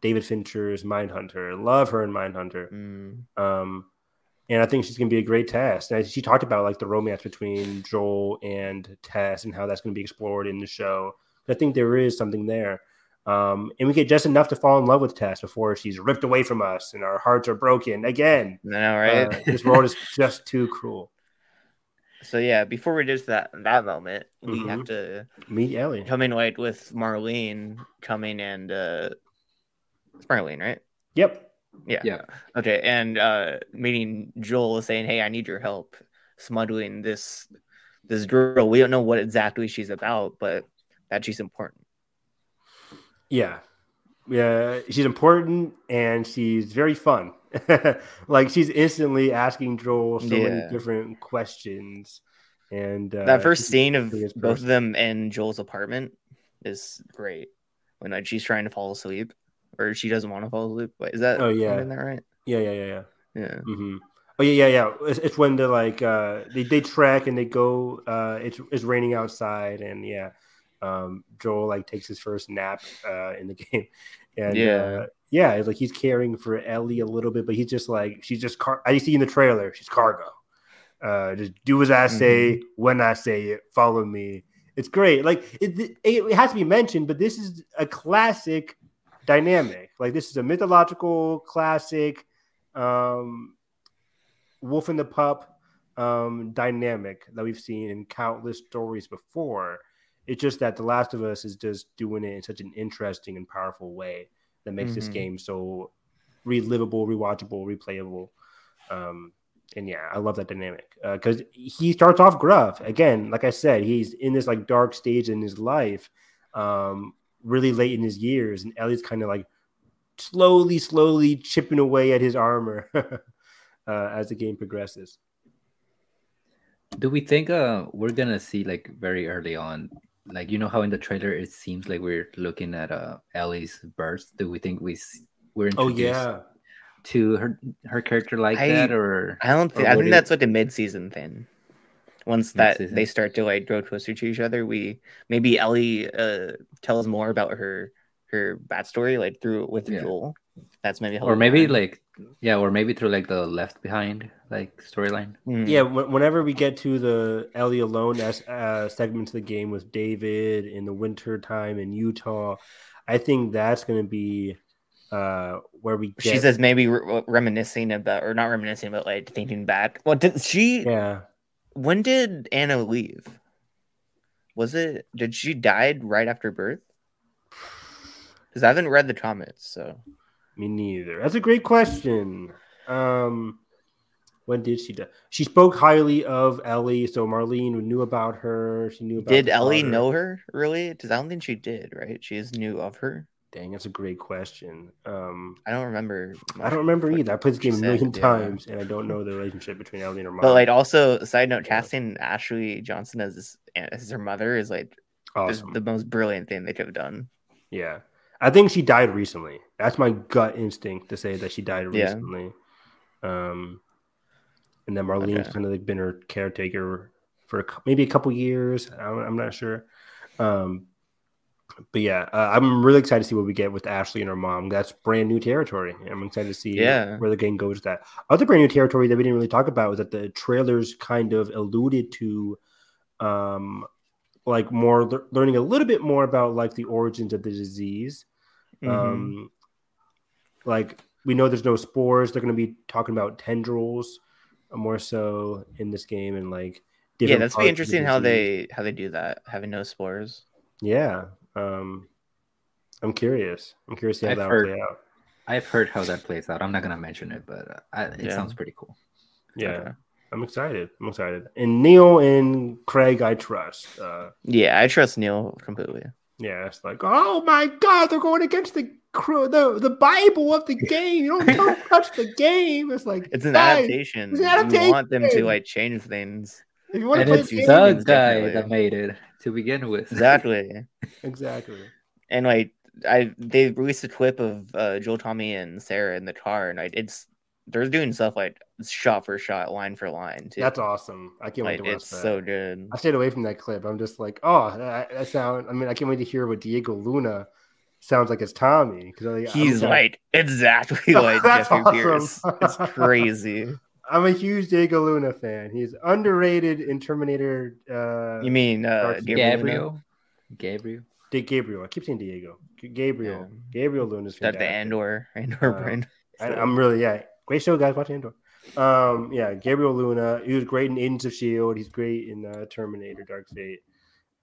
David Fincher's Mindhunter. Love her in Mindhunter. Mm. Um, and I think she's going to be a great Tess. And she talked about like the romance between Joel and Tess and how that's going to be explored in the show. I think there is something there. Um, and we get just enough to fall in love with Tess before she's ripped away from us and our hearts are broken again. Know, right? Uh, this world is just too cruel. so yeah, before we get to that that moment, we Mhm. have to Meet Ellie. come in like with Marlene coming and uh it's Marlene, right? Yep. Yeah. Yeah. Okay, and uh meeting Joel is saying, Hey, I need your help smuggling this this girl. We don't know what exactly she's about, but that she's important. Yeah. Yeah, she's important and she's very fun. like she's instantly asking Joel so Yeah. many different questions. And uh, that first scene of both of them in Joel's apartment is great. When like she's trying to fall asleep, or she doesn't want to fall asleep. Wait, is that Oh, yeah. in that right? Yeah, yeah, yeah, yeah. Yeah. hmm Oh yeah, yeah, yeah. It's, it's when they're like uh, they they trek and they go. Uh, it's it's raining outside, and yeah, um, Joel like takes his first nap uh, in the game, and Yeah. uh, yeah, it's like he's caring for Ellie a little bit, but he's just like she's just car. I see in the trailer, she's cargo. Uh, just do as I say when I say it. Follow me. It's great. Like it, it, it has to be mentioned, but this is a classic dynamic. Like this is a mythological classic. Um, wolf and the pup um, dynamic that we've seen in countless stories before. It's just that The Last of Us is just doing it in such an interesting and powerful way that makes this Mhm. game so relivable, rewatchable, replayable. Um, and yeah, I love that dynamic because he starts off gruff. Again, like I said, he's in this like dark stage in his life, um, really late in his years, and Ellie's kind of like slowly, slowly chipping away at his armor uh, as the game progresses. Do we think uh we're gonna see like very early on, like you know how in the trailer it seems like we're looking at uh Ellie's birth? Do we think we s- we're Oh introduced yeah, to her her character like I- that, or I don't think I think do- that's like a mid season thing. Once that they start to like grow closer to each other, we maybe Ellie uh tells more about her her backstory like through with Yeah. Joel. That's maybe how or maybe learn. like yeah, or maybe through like the Left Behind like storyline. Mm. yeah. wh- Whenever we get to the Ellie alone as uh, segment of the game with David in the winter time in Utah, I think that's going to be uh, where we get. She says maybe re- reminiscing about, or not reminiscing, but like thinking back. Well, did she? yeah. When did Anna leave? Was it? Did she died right after birth? Because I haven't read the comments, so Me neither. That's a great question. Um, when did she die? She spoke highly of Ellie, so Marlene knew about her. She knew about. did Ellie daughter. know her really? Because I don't think she did. Right? She is new of her. Dang, that's a great question. Um, I don't remember. I don't remember either. I played this game a million yeah. times, and I don't know the relationship between Ellie and her mom. But like, also side note, Yeah. casting Ashley Johnson as as her mother is like awesome. the most brilliant thing they could have done. Yeah. I think she died recently. That's my gut instinct to say that she died Yeah. recently. Um, and then Marlene's Okay. kind of like been her caretaker for a, maybe a couple years. I'm, I'm not sure. Um, but yeah, uh, I'm really excited to see what we get with Ashley and her mom. That's brand new territory. I'm excited to see Yeah. where the game goes with that. Other brand new territory that we didn't really talk about was that the trailers kind of alluded to um like more lear- learning a little bit more about like the origins of the disease Mhm. um like we know there's no spores they're going to be talking about tendrils more so in this game and like yeah, that's be interesting how they how they do that, having no spores. yeah um i'm curious i'm curious how I've that heard- play out I've heard how that plays out. I'm not gonna mention it, but uh, I, it Yeah. sounds pretty cool. yeah Okay. i'm excited i'm excited and neil and craig i trust uh Yeah, I trust Neil completely. Yeah, it's like, oh my god, they're going against the cr- the the Bible of the game. You don't, don't touch the game. It's like It's an guys, adaptation. it's an You want them to like change things. If you want to And play it's the the the game, guy that made it to begin with. Exactly. exactly. and like I they released a clip of uh Joel Tommy and Sarah in the car and like it's they're doing stuff like shot for shot, line for line too. That's awesome. I can't like wait to watch it's that. so good. I stayed away from that clip. I'm just like, oh, that, that sound. I mean, I can't wait to hear what Diego Luna sounds like as Tommy because like, He's like exactly like That's Jeffrey awesome. Pierce. It's crazy. I'm a huge Diego Luna fan. He's underrated in Terminator. Uh, You mean uh Gabriel? Gabriel. Gabriel. Di- Gabriel. I keep saying Diego. Gabriel. Yeah. Gabriel Luna's Got the. Andor, Andor Uh, brain. I, I'm really yeah. Great show, guys. Watch Andor. Um, yeah, Gabriel Luna. He was great in Agents of Shield. He's great in uh, Terminator: Dark Fate.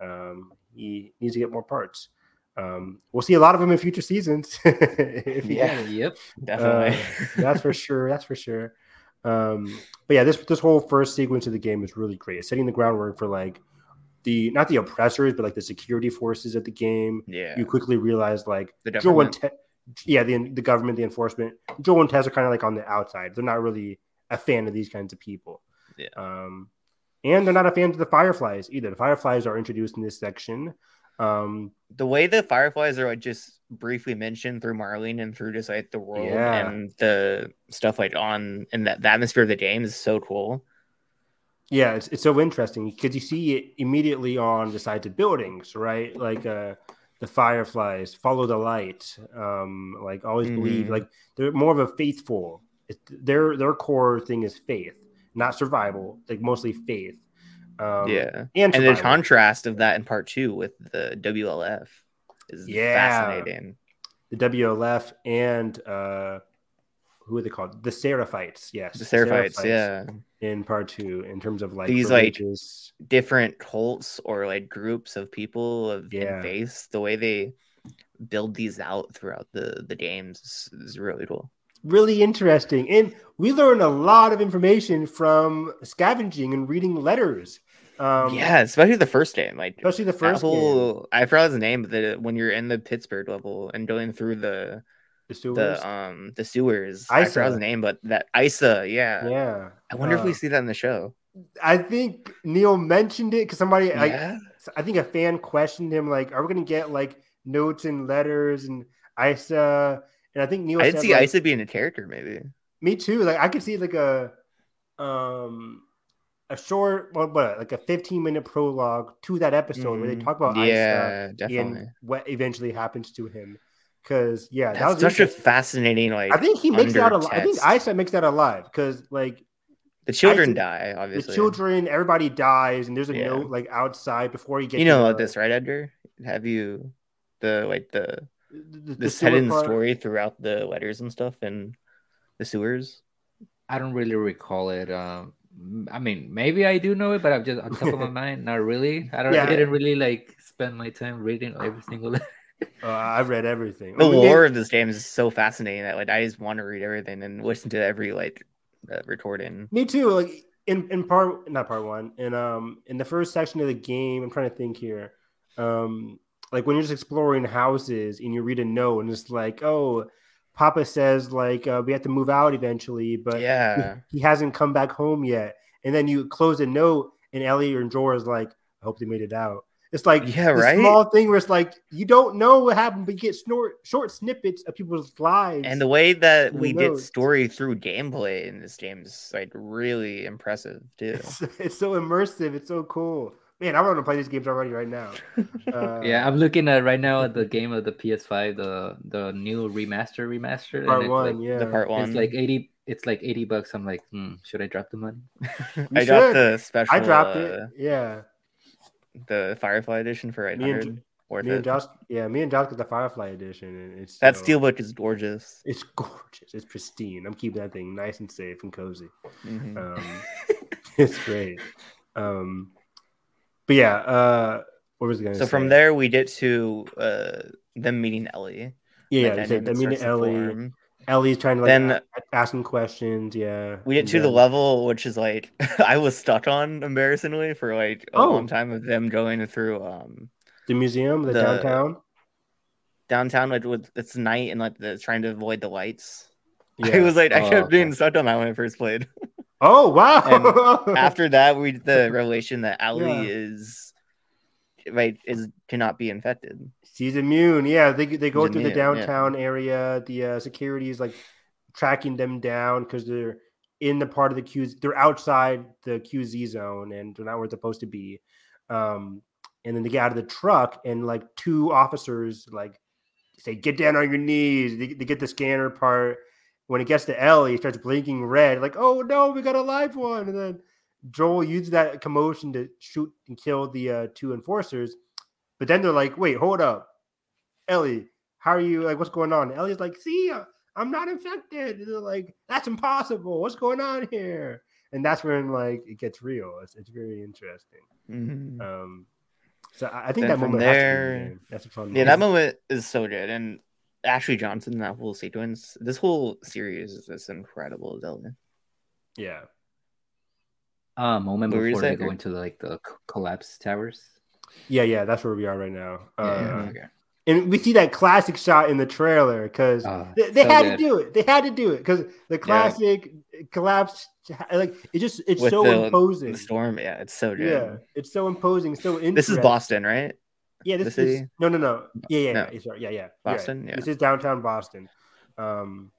Um, he needs to get more parts. Um, we'll see a lot of him in future seasons. if he Yeah. has. Yep. Definitely. Uh, that's for sure. That's for sure. Um, but yeah, this this whole first sequence of the game is really great. It's setting the groundwork for like the not the oppressors, but like the security forces of the game. yeah. You quickly realize like The Joel and government. Te- yeah, the the government, the enforcement. Joel and Tess are kind of like on the outside. They're not really a fan of these kinds of people. Yeah. Um, and they're not a fan of the Fireflies either. The Fireflies are introduced in this section. Um, the way the fireflies are like just briefly mentioned through Marlene and through just like the world Yeah. and the stuff like on and that the atmosphere of the game is so cool. Yeah, it's, it's so interesting because you see it immediately on the sides of buildings, right? Like uh, the fireflies follow the light, um, like always believe. Mhm. Like they're more of a faithful. It, their their core thing is faith, not survival. Like mostly faith. Um, yeah. and, And the contrast of that in part two with the WLF is Yeah. fascinating. the WLF and uh, who are they called? The Seraphites. Yes, The Seraphites, yeah. In part two, in terms of like These, like, religious- Different cults or like groups of people of Yeah. faith, the way they build these out throughout the the games is really cool. really interesting. And we learn a lot of information from scavenging and reading letters. Um, yeah, especially the first game. Like especially the first game, whole I forgot his name, but the, when you're in the Pittsburgh level and going through the the sewers. the um the sewers, I forgot his name, but that Ish, yeah. yeah, I wonder if we Uh, see that in the show. I think Neil mentioned it because somebody, like, yeah, I think a fan questioned him, like, "Are we going to get like notes and letters and Ish?" And I think Neil I did see like, Ish being a character, maybe. Me too. Like I could see like a um a short what, what like a 15 minute prologue to that episode where they Mhm. talk about yeah, Ish definitely. and what eventually happens to him. Cause yeah, that That's was such a fascinating like. I think he makes that alive. I think undertext. Ish makes that alive because like the children Ish- die, obviously. the children, everybody dies, and there's a Yeah. note like outside before he gets. You know to about the- this, right, Edgar? Have you the like the the, the this hidden part. story throughout the letters and stuff and the sewers? I don't really recall it. Um, I mean, maybe I do know it, but I'm just on top of my mind. Not really. I don't. Yeah. I didn't really like spend my time reading every single. Uh, I've read everything. The I mean, lore of this game is so fascinating that like I just want to read everything and listen to every like uh, recording. Me too. Like in, in part not part one. In um in the first section of the game, I'm trying to think here. Um like when you're just exploring houses and you read a note and it's like, oh, Papa says like uh, we have to move out eventually, but yeah, he hasn't come back home yet. And then you close a note and Ellie and Joel is like, I hope they made it out. It's like Yeah, right? small thing where it's like you don't know what happened, but you get snort, short snippets of people's lives. and the way that we knows? story through gameplay in this game is like really impressive too. it's, it's so immersive. It's so cool. Man, I want to play these games already right now. Uh, yeah, I'm looking at right now at the game of the PS5, the the new remaster remaster. part it's one. like, yeah, The part one, It's like eighty. It's like eighty bucks. I'm like, hmm, should I drop the money? I You got the special. I dropped uh, it. Yeah, the Firefly edition for eight Me and hundred. Worth me and it. Josh. Yeah, me and Josh got the Firefly edition, and it's That so- steelbook is gorgeous. It's gorgeous. It's pristine. I'm keeping that thing nice and safe and cozy. Mhm. Um, it's great. Um, but yeah, uh, what was I going So say? from there, we get to uh, them meeting Ellie. yeah, Like, yeah. that So, name I mean, starts to Ellie. form. Ellie's trying to like Then- ask him questions. Yeah, We get to the level which is like I was stuck on embarrassingly for like a Oh. long time of them going through um The museum, the, The- downtown. downtown like with it's night and like the trying to avoid the lights. I Yeah. was like, I Oh, kept okay. being stuck on that when I first played. Oh wow! After that, we the revelation that Ellie Yeah. is right is cannot be infected. She's immune. Yeah, they they go She's through the immune, yeah. downtown area. The uh, security is like tracking them down because they're in the part of the Q. They're outside the QZ zone and they're not where they're supposed to be. Um, and then they get out of the truck and like two officers like say, "Get down on your knees." They, they get the scanner part. When it gets to Ellie, he starts blinking red. Like, oh no, we got a live one. And then Joel uses that commotion to shoot and kill the uh, two enforcers. But then they're like, wait, hold up. Ellie, how are you? Like, what's going on? Ellie's like, see, uh, I'm not infected. And they're like, that's impossible. What's going on here? And that's when like it gets real. It's, it's very interesting. Mhm. Um, so I I think Then that from there, has to be, that's a fun. Yeah, that moment. moment is so good, and Ashley Johnson, that whole sequence, this whole series is just incredible. Zelda. Yeah. Uh, moment What were you before they saying, go Greg? into like the collapse towers. Yeah, yeah, that's where we are right now. Uh, Yeah, okay. And we see that classic shot in the trailer because Oh, they, they so had good. to do it. They had to do it because the classic collapse, like it just it's With so the- imposing. The storm, yeah, it's so good. Yeah, it's so imposing, so interesting. This is Boston, right? Yeah, this is no, no, no. Yeah, yeah, No. yeah. Sorry, yeah, yeah. You're right. Boston, yeah. This is downtown Boston. Um,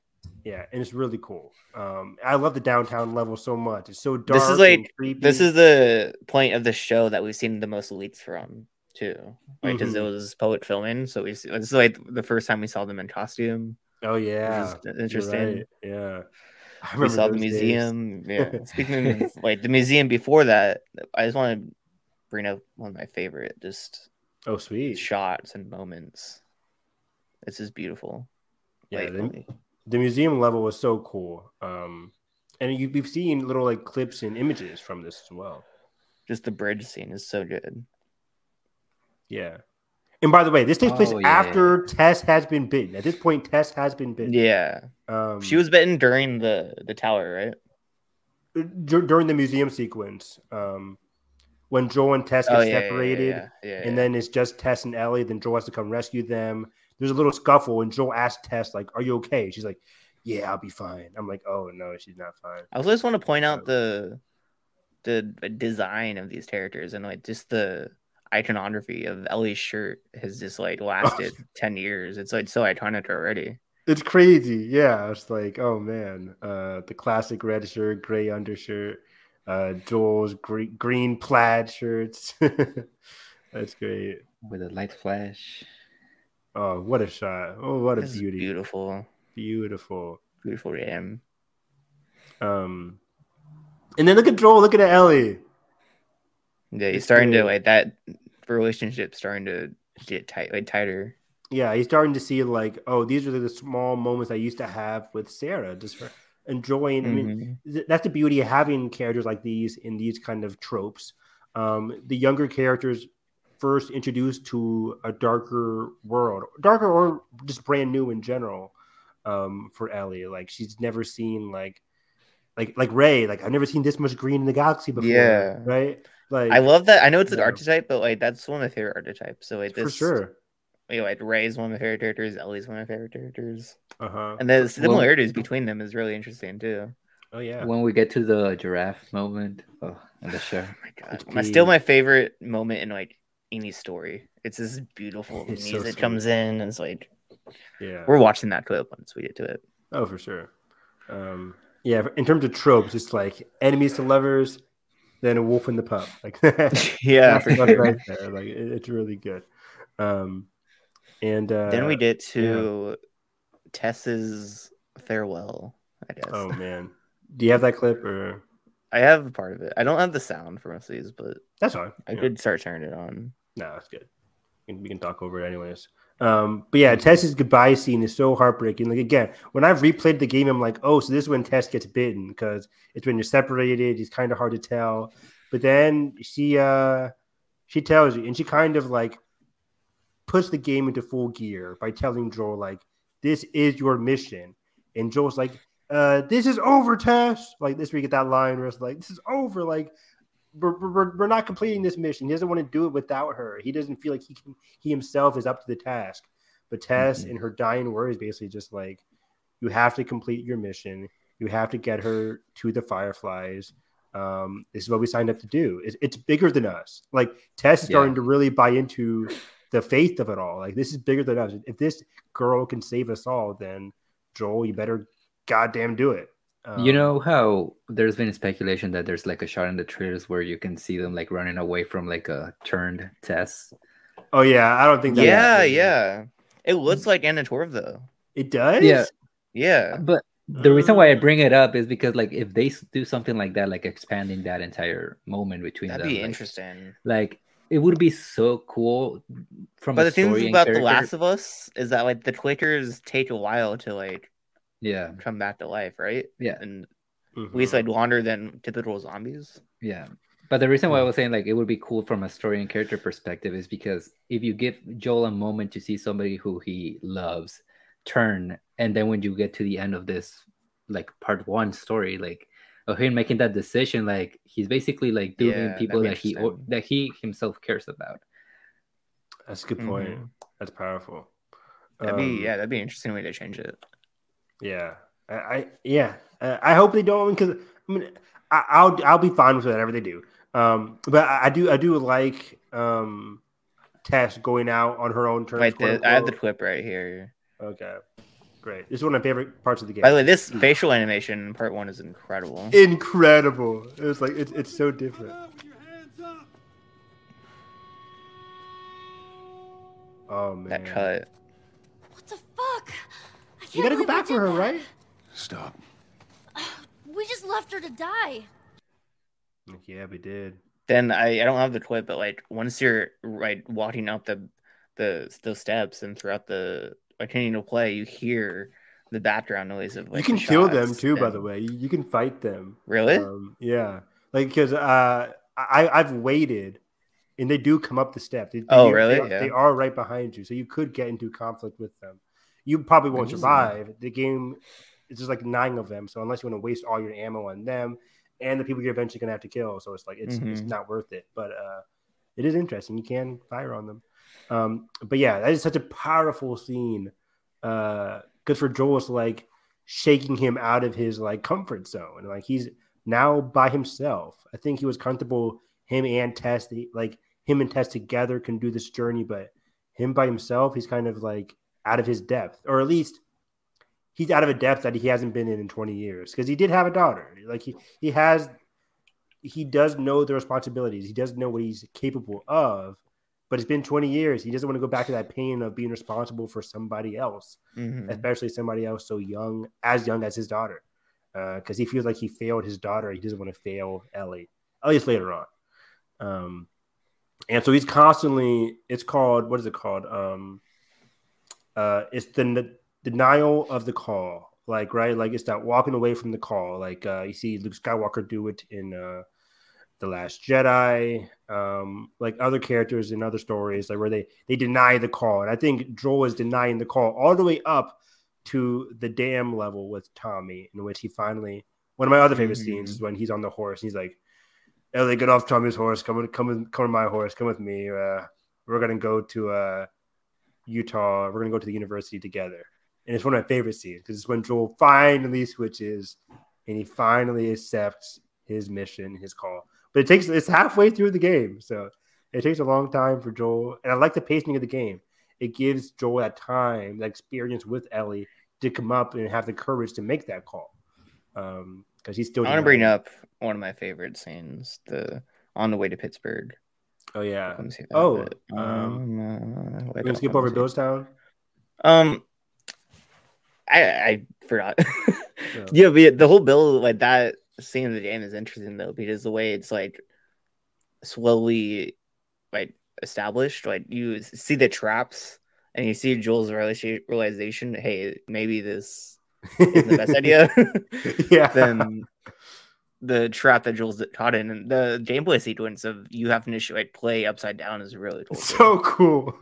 yeah, and it's really cool. Um, I love the downtown level so much. It's so dark. This is like creepy. this is the point of the show that we've seen the most leaks from too, right? because it Mhm. was poet filming. So we see, this is like the first time we saw them in costume. oh yeah, interesting. right, Yeah, I We saw the days. museum. Yeah. Speaking of like the museum before that, I just want to bring up one of my favorite just Oh sweet. shots and moments. This is beautiful. Yeah, the, the museum level was so cool. Um, and you, we've seen little like clips and images from this as well. just the bridge scene is so good. Yeah. And by the way, this takes place Oh, yeah. after Tess has been bitten. At this point, Tess has been bitten. Yeah, Um, she was bitten during the the tower, right? dur- during the museum sequence. Um, when Joel and Tess get Oh yeah, separated, yeah, and then it's just Tess and Ellie. Then Joel has to come rescue them. There's a little scuffle, and Joel asks Tess, "Like, are you okay?" She's like, "Yeah, I'll be fine." I'm like, "Oh no, she's not fine." I also just want to point out the the design of these characters and like just the iconography of Ellie's shirt has just like lasted ten years. It's like so iconic already. It's crazy. Yeah, it's like, oh man, uh, the classic red shirt, gray undershirt, uh, Joel's gre- green plaid shirts. That's great. with a light flash. Oh, what a shot! Oh, what a This is beauty! beautiful, Beautiful. beautiful game. Um, and then look at Joel. Look at Ellie. Yeah, he's It's starting to like that relationship starting to get tight, like tighter. Yeah, he's starting to see like, oh, these are the small moments I used to have with Sarah, just for enjoying. I mean, Mhm. th- that's the beauty of having characters like these in these kind of tropes. Um, the younger characters first introduced to a darker world, darker or just brand new in general. Um, for Ellie, like she's never seen like, like like Rey. Like I've never seen this much green in the galaxy before. Yeah. right. Like I love that. I know it's an Yeah. archetype, but like that's one of my favorite archetypes. So like for sure. You know, like Rey's one of my favorite characters. Ellie's one of my favorite characters, Uh huh. and the similarities between them is really interesting too. Oh yeah. When we get to the giraffe moment oh, in the show. Oh my god, It's my, still my favorite moment in like any story. It's this beautiful the It's music sweet. comes in, and it's like Yeah. we're watching that clip once we get to it. Oh, for sure. Um, yeah, in terms of tropes, it's like enemies to lovers, then a wolf and the pup. Like yeah, that's for what's sure. right there. Like it- it's really good. Um, and uh, then we get to Tess's farewell. I guess Oh man, do you have that clip or I have a part of it. I don't have the sound for most of these, but that's fine? I Yeah. could start turning it on. No, that's good. We can, we can talk over it anyways. Um, but yeah, Tess's goodbye scene is so heartbreaking. Like again, when I've replayed the game, I'm like, oh, so this is when Tess gets bitten because it's when you're separated. It's kind of hard to tell. But then she uh she tells you, and she kind of like puts the game into full gear by telling Joel like, this is your mission. And Joel's like, uh, this is over, Tess. Like this, we get that line where it's like, this is over. Like we're, we're, we're not completing this mission. He doesn't want to do it without her. He doesn't feel like he can, he himself is up to the task. But Tess, Mhm. in her dying words, basically just like, you have to complete your mission. You have to get her to the Fireflies. Um, this is what we signed up to do. It's, it's bigger than us. Like Tess is Yeah. starting to really buy into the faith of it all. Like this is bigger than us. If this girl can save us all, then Joel, you better goddamn do it. you Um, know how there's been speculation that there's like a shot in the trailers where you can see them like running away from like a turned Tess. Oh yeah, I don't think. That Yeah, happened. yeah. It looks like Anna Torv though. It does. Yeah. Yeah. But the reason why I bring it up is because like if they do something like that, like expanding that entire moment between That'd them, be like, interesting. like it would be so cool from But a the thing story and about The Last of Us is that like the Quakers take a while to like yeah, come back to life, right? Yeah. And Mhm. at least like longer than typical zombies. yeah. But the reason why I Hmm. was saying like it would be cool from a story and character perspective is because if you give Joel a moment to see somebody who he loves turn, and then when you get to the end of this like part one story, like of him making that decision, like he's basically like doing Yeah, people be that he or, that he himself cares about. That's a good point. Mhm. That's powerful. That'd Um, be yeah, that'd be an interesting way to change it. Yeah, I, I yeah, Uh, I hope they don't because I mean I, I'll I'll be fine with whatever they do. Um, but I, I do I do like um Tess going out on her own terms. Right, quote the, I have the clip right here. Okay, great. This is one of my favorite parts of the game. By the way, this facial animation in part one is incredible. incredible. It was like it's it's so different. Oh man, that cut. What the fuck? I can't you gotta go back for her, that. right? Stop. We just left her to die. Yeah, we did. Then I, I don't have the clip, but like once you're right walking up the the the steps and throughout the continuing to play, you hear the background noise of like you can the kill them too, by the way. You, you can fight them. Really? Um, yeah, like because uh, I I've waited, and they do come up the steps. They, they- Oh, they really? are- Yeah. They are right behind you, so you could get into conflict with them. You probably won't Ooh. survive. The game it's just like nine of them, so unless you want to waste all your ammo on them and the people you're eventually gonna have to kill, so it's like it's it's Mhm. not worth it. But uh, it is interesting. You can fire on them. Um, but yeah, that is such a powerful scene. Uh, good for Joel is like shaking him out of his like comfort zone. Like he's now by himself. I think he was comfortable. Him and Tess, like him and Tess together, can do this journey. But him by himself, he's kind of like out of his depth, or at least he's out of a depth that he hasn't been in in 20 years. Because he did have a daughter. Like he he has, he does know the responsibilities. He does know what he's capable of. But it's been 20 years. He doesn't want to go back to that pain of being responsible for somebody else Mhm. especially somebody else so young, as young as his daughter, because he feels like he failed his daughter. He doesn't want to fail Ellie, at least later on. Um, and so he's constantly. It's called what is it called? Um, uh, it's the n- denial of the call. Like right, like it's that walking away from the call. Like uh, you see Luke Skywalker do it in uh, the Last Jedi. Um, like other characters in other stories, like where they they deny the call, and I think Joel is denying the call all the way up to the dam level with Tommy, in which he finally. One of my other favorite Mhm. scenes is when he's on the horse. And he's like, Ellie, get off Tommy's horse. Come with, come with, come with my horse. Come with me. Uh, we're gonna go to uh, Utah. We're gonna go to the university together. And it's one of my favorite scenes because it's when Joel finally switches and he finally accepts his mission, his call. But it takes it's halfway through the game, so it takes a long time for Joel. And I like the pacing of the game. It gives Joel that time, that experience with Ellie to come up and have the courage to make that call. Um, because he's still. I want to bring up one of my favorite scenes: the on the way to Pittsburgh. Oh yeah. Let me see that Oh, bit. um, um, uh, We're gonna skip over me see. Billstown. Um, I I forgot. Yeah. yeah, but the whole bill like that scene of the game is interesting though because the way it's like slowly like established, like you see the traps and you see Joel's realization, hey, maybe this isn't the best idea. yeah. then the trap that Joel's caught in and the gameplay sequence of you having to like play upside down is really cool. so cool.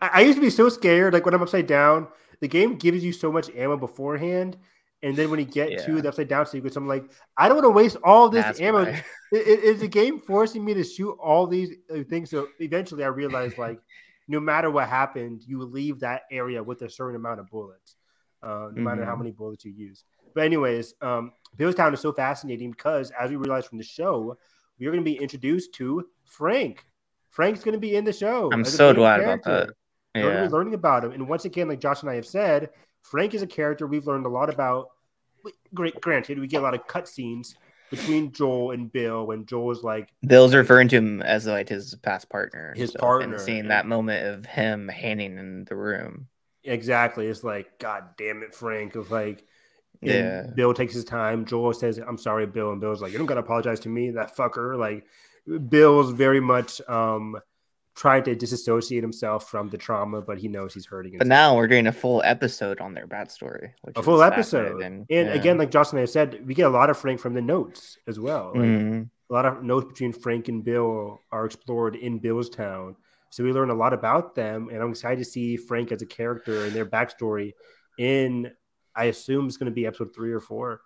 I, I used to be so scared. Like when I'm upside down, the game gives you so much ammo beforehand, And then when you get to the upside down sequence, I'm like, I don't want to waste all this That's ammo. i- Is the game forcing me to shoot all these uh, things? So eventually, I realized like, no matter what happened, you leave that area with a certain amount of bullets, uh, no matter how Mhm. many bullets you use. But anyways, um, Billstown is so fascinating because, as we realized from the show, we are going to be introduced to Frank. Frank's going to be in the show. I'm so glad about character. that. We're Yeah. learning about him. And once again, like Josh and I have said, Frank is a character we've learned a lot about. Great, granted, we get a lot of cutscenes between Joel and Bill when Joel's like, Bill's referring to him as like his past partner, His partner, and seeing that moment of him handing in the room. exactly, it's like, God damn it, Frank. Of like, Yeah. Bill takes his time. Joel says, I'm sorry, Bill. And Bill's like, You don't got to apologize to me, that fucker. Like, Bill's very much um trying to disassociate himself from the trauma, but he knows he's hurting. But now we're getting a full episode on their backstory, a full episode. fascinating. And Yeah. again, like Josh and I said, we get a lot of Frank from the notes as well. Like, Mhm. A lot of notes between Frank and Bill are explored in Bill's town. So we learn a lot about them. And I'm excited to see Frank as a character and their backstory in, I assume it's going to be episode three or four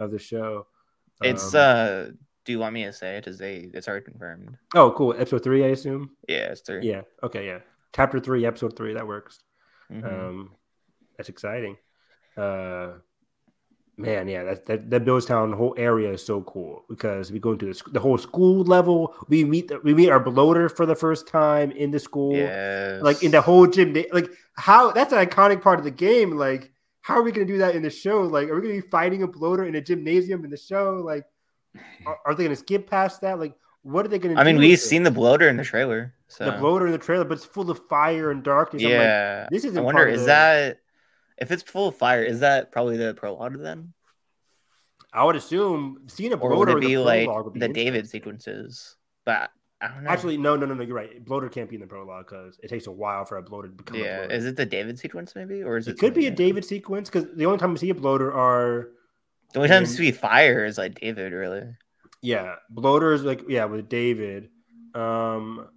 of the show. it's Um, uh. Do you want me to say it? Is they? It's already confirmed. oh, cool. Episode three, I assume. Yeah, it's three. Yeah. Okay. Yeah. Chapter three, episode three. That works. Mhm. Um, that's exciting. Uh, man, yeah, that that that Billstown whole area is so cool because we go into the, the whole school level. We meet the, we meet our bloater for the first time in the school, yes. like in the whole gym. Like how that's an iconic part of the game. Like how are we gonna do that in the show? Like are we gonna be fighting a bloater in a gymnasium in the show? Like are, are they gonna skip past that? Like what are they gonna? I mean, we've with it? seen the bloater in the trailer. So the bloater in the trailer, but it's full of fire and darkness. I'm like, yeah, this isn't I wonder is that if it's full of fire? Is that probably the prologue then, I would assume seeing a or bloater would it in the be like be the. David sequences? But I don't know. Actually, no, no, no, no. You're right. Bloater can't be in the prologue because it takes a while for a bloater to become. a yeah, bloater. is it the David sequence maybe, or is it? It could be a? David sequence because the only time we see a bloater are The only time see fire is like David, really. yeah, bloaters like yeah with David, um,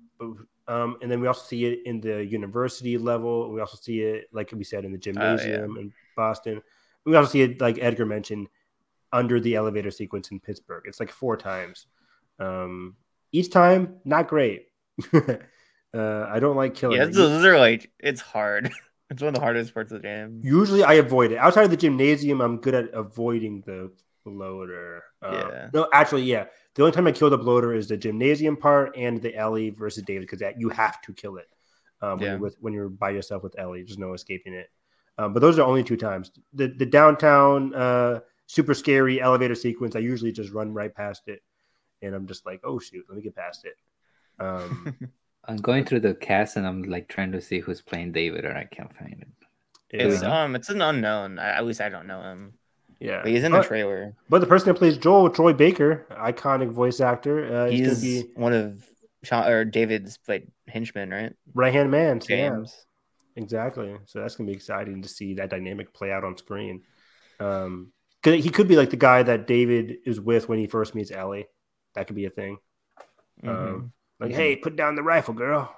um, and then we also see it in the university level. We also see it like we said in the gymnasium in Boston. We also see it like Edgar mentioned under the elevator sequence in Pittsburgh. It's like four times. Um, each time not great. uh, I don't like killing. Yeah, those are like it's hard. it's one of the hardest parts of the game. Usually, I avoid it. Outside of the gymnasium, I'm good at avoiding the bloater. Um, Yeah. No, actually, yeah. The only time I kill the bloater is the gymnasium part and the Ellie versus David because that you have to kill it um, when Yeah. you're with when you're by yourself with Ellie. There's no escaping it. Um, but those are only two times. The the downtown uh, super scary elevator sequence. I usually just run right past it, and I'm just like, oh shoot, let me get past it. Um, I'm going through the cast and I'm like trying to see who's playing David, and I can't find it. It's yeah. um, it's an unknown. I, at least I don't know him, yeah. but he's in the trailer. But the person that plays Joel, Troy Baker, iconic voice actor, uh, he's, he's be one of Sean, or David's like henchmen, right? right hand man. so yeah, exactly. So that's going to be exciting to see that dynamic play out on screen. Um, cause he could be like the guy that David is with when he first meets Ellie. That could be a thing. Mhm. Um, like, Mhm. hey, put down the rifle, girl.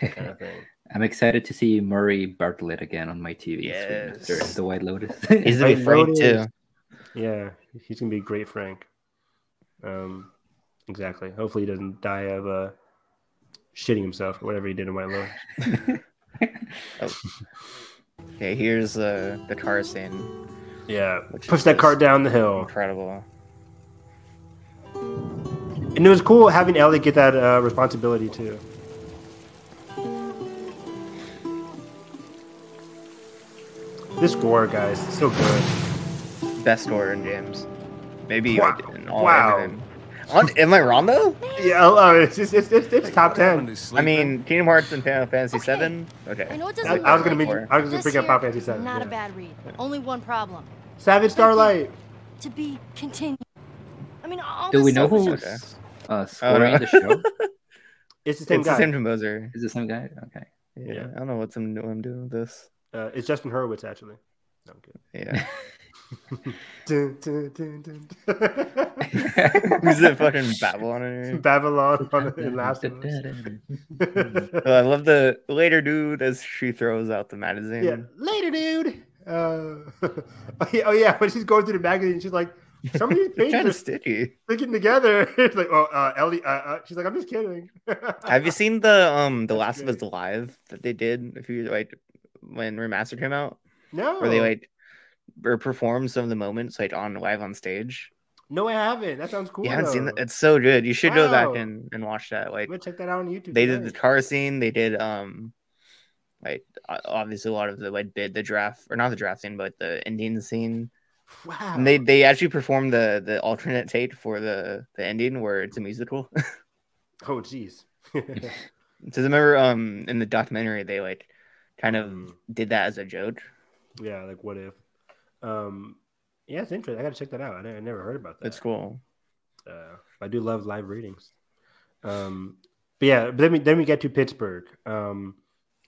Kind of thing. I'm excited to see Murray Bartlett again on my TV. screen after the White Lotus. he's gonna be I Frank too. Yeah, he's gonna be great Frank. Um, exactly. Hopefully, he doesn't die of uh, shitting himself or whatever he did in White Lotus. Okay, here's uh, the car scene. Yeah, push that just- cart down the hill. Incredible. And it was cool having Ellie get that uh, responsibility too. This score, guys, is so good. Best score in games. Maybe Wow. like, in all Wow. everything. On, am I wrong though? Yeah, oh, it's, it's, it's, it's, it's top ten. I mean, Kingdom Hearts and Final Fantasy Seven. Okay. I know it I, doesn't I was gonna like make. I was gonna This bring up here, Final Fantasy Seven. Not yeah. a bad read. Only one problem. Savage Starlight. To be continued. I mean, all Do we know selfish- who's Okay. Uh, scoring no. the show? It's the same It's guy. the same composer. Is the same guy? Okay. Yeah, Yeah. I don't know what's I'm, what I'm doing with this. Uh, it's Justin Hurwitz actually. No, I'm kidding. Yeah. Dun, dun, dun, dun, Who's it fucking Babylon in? Babylon on the last of Us. Oh, I love the later dude as she throws out the magazine. yeah, later, dude. Uh, oh, yeah, oh yeah, when she's going through the magazine, she's like, some of these They're kind of pages sticky. sticking together. it's like, oh, uh, Ellie, uh, uh, she's like, I'm just kidding. Have you seen the um the Last of Us live that they did a few like when Remastered came out, No, where they like or performed some of the moments like on live on stage? no, I haven't. That sounds cool. you haven't seen though. that? It's so good. You should go back and, and watch that. Like check that out on YouTube. they did the car scene. They did um like obviously a lot of the like bid the draft or not the draft scene, but the ending scene. Wow. And they they actually performed the the alternate tape for the the ending where it's a musical. oh, jeez. So remember um in the documentary they like kind of Mm. did that as a joke. yeah, like what if? Um, yeah, it's interesting. I gotta check that out. I, I never heard about that. It's cool. Uh, I do love live readings. Um, but yeah, but then we then we get to Pittsburgh, um,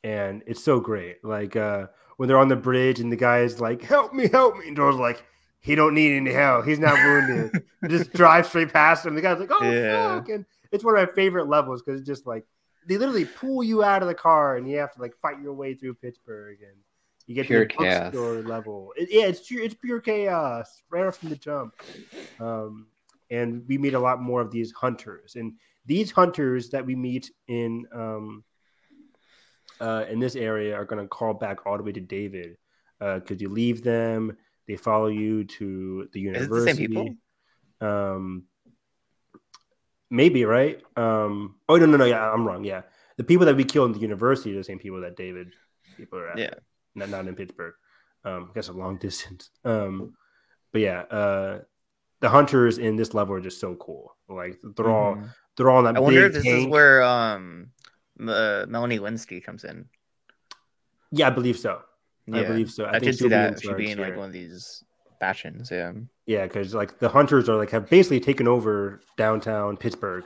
and it's so great. Like uh, when they're on the bridge and the guy is like, "Help me, help me," and Dora's like, "He don't need any help. He's not wounded." just drive straight past him. The guy's like, "Oh Yeah. fuck!" And it's one of my favorite levels because it's just like they literally pull you out of the car and you have to like fight your way through Pittsburgh and. You get Pure to the chaos. bookstore level. It- yeah, it's pure, it's pure chaos right off from the jump. Um, and we meet a lot more of these hunters and these hunters that we meet in um uh in this area are going to call back all the way to david uh because you leave them they follow you to the Is it university the same people? um maybe right um oh no no no yeah i'm wrong yeah the people that we kill in the university are the same people that david people are after Yeah. not, not in pittsburgh um I guess a long distance um but yeah uh the hunters in this level are just so cool. Like they're all Mhm. they're all on that. I wonder if this is where um uh, Melanie Lynskey comes in. Yeah, I believe so. I Yeah. believe so. I, I, think could see she'll be in that she being like one of these factions. Yeah. Yeah, because like the hunters are like have basically taken over downtown Pittsburgh,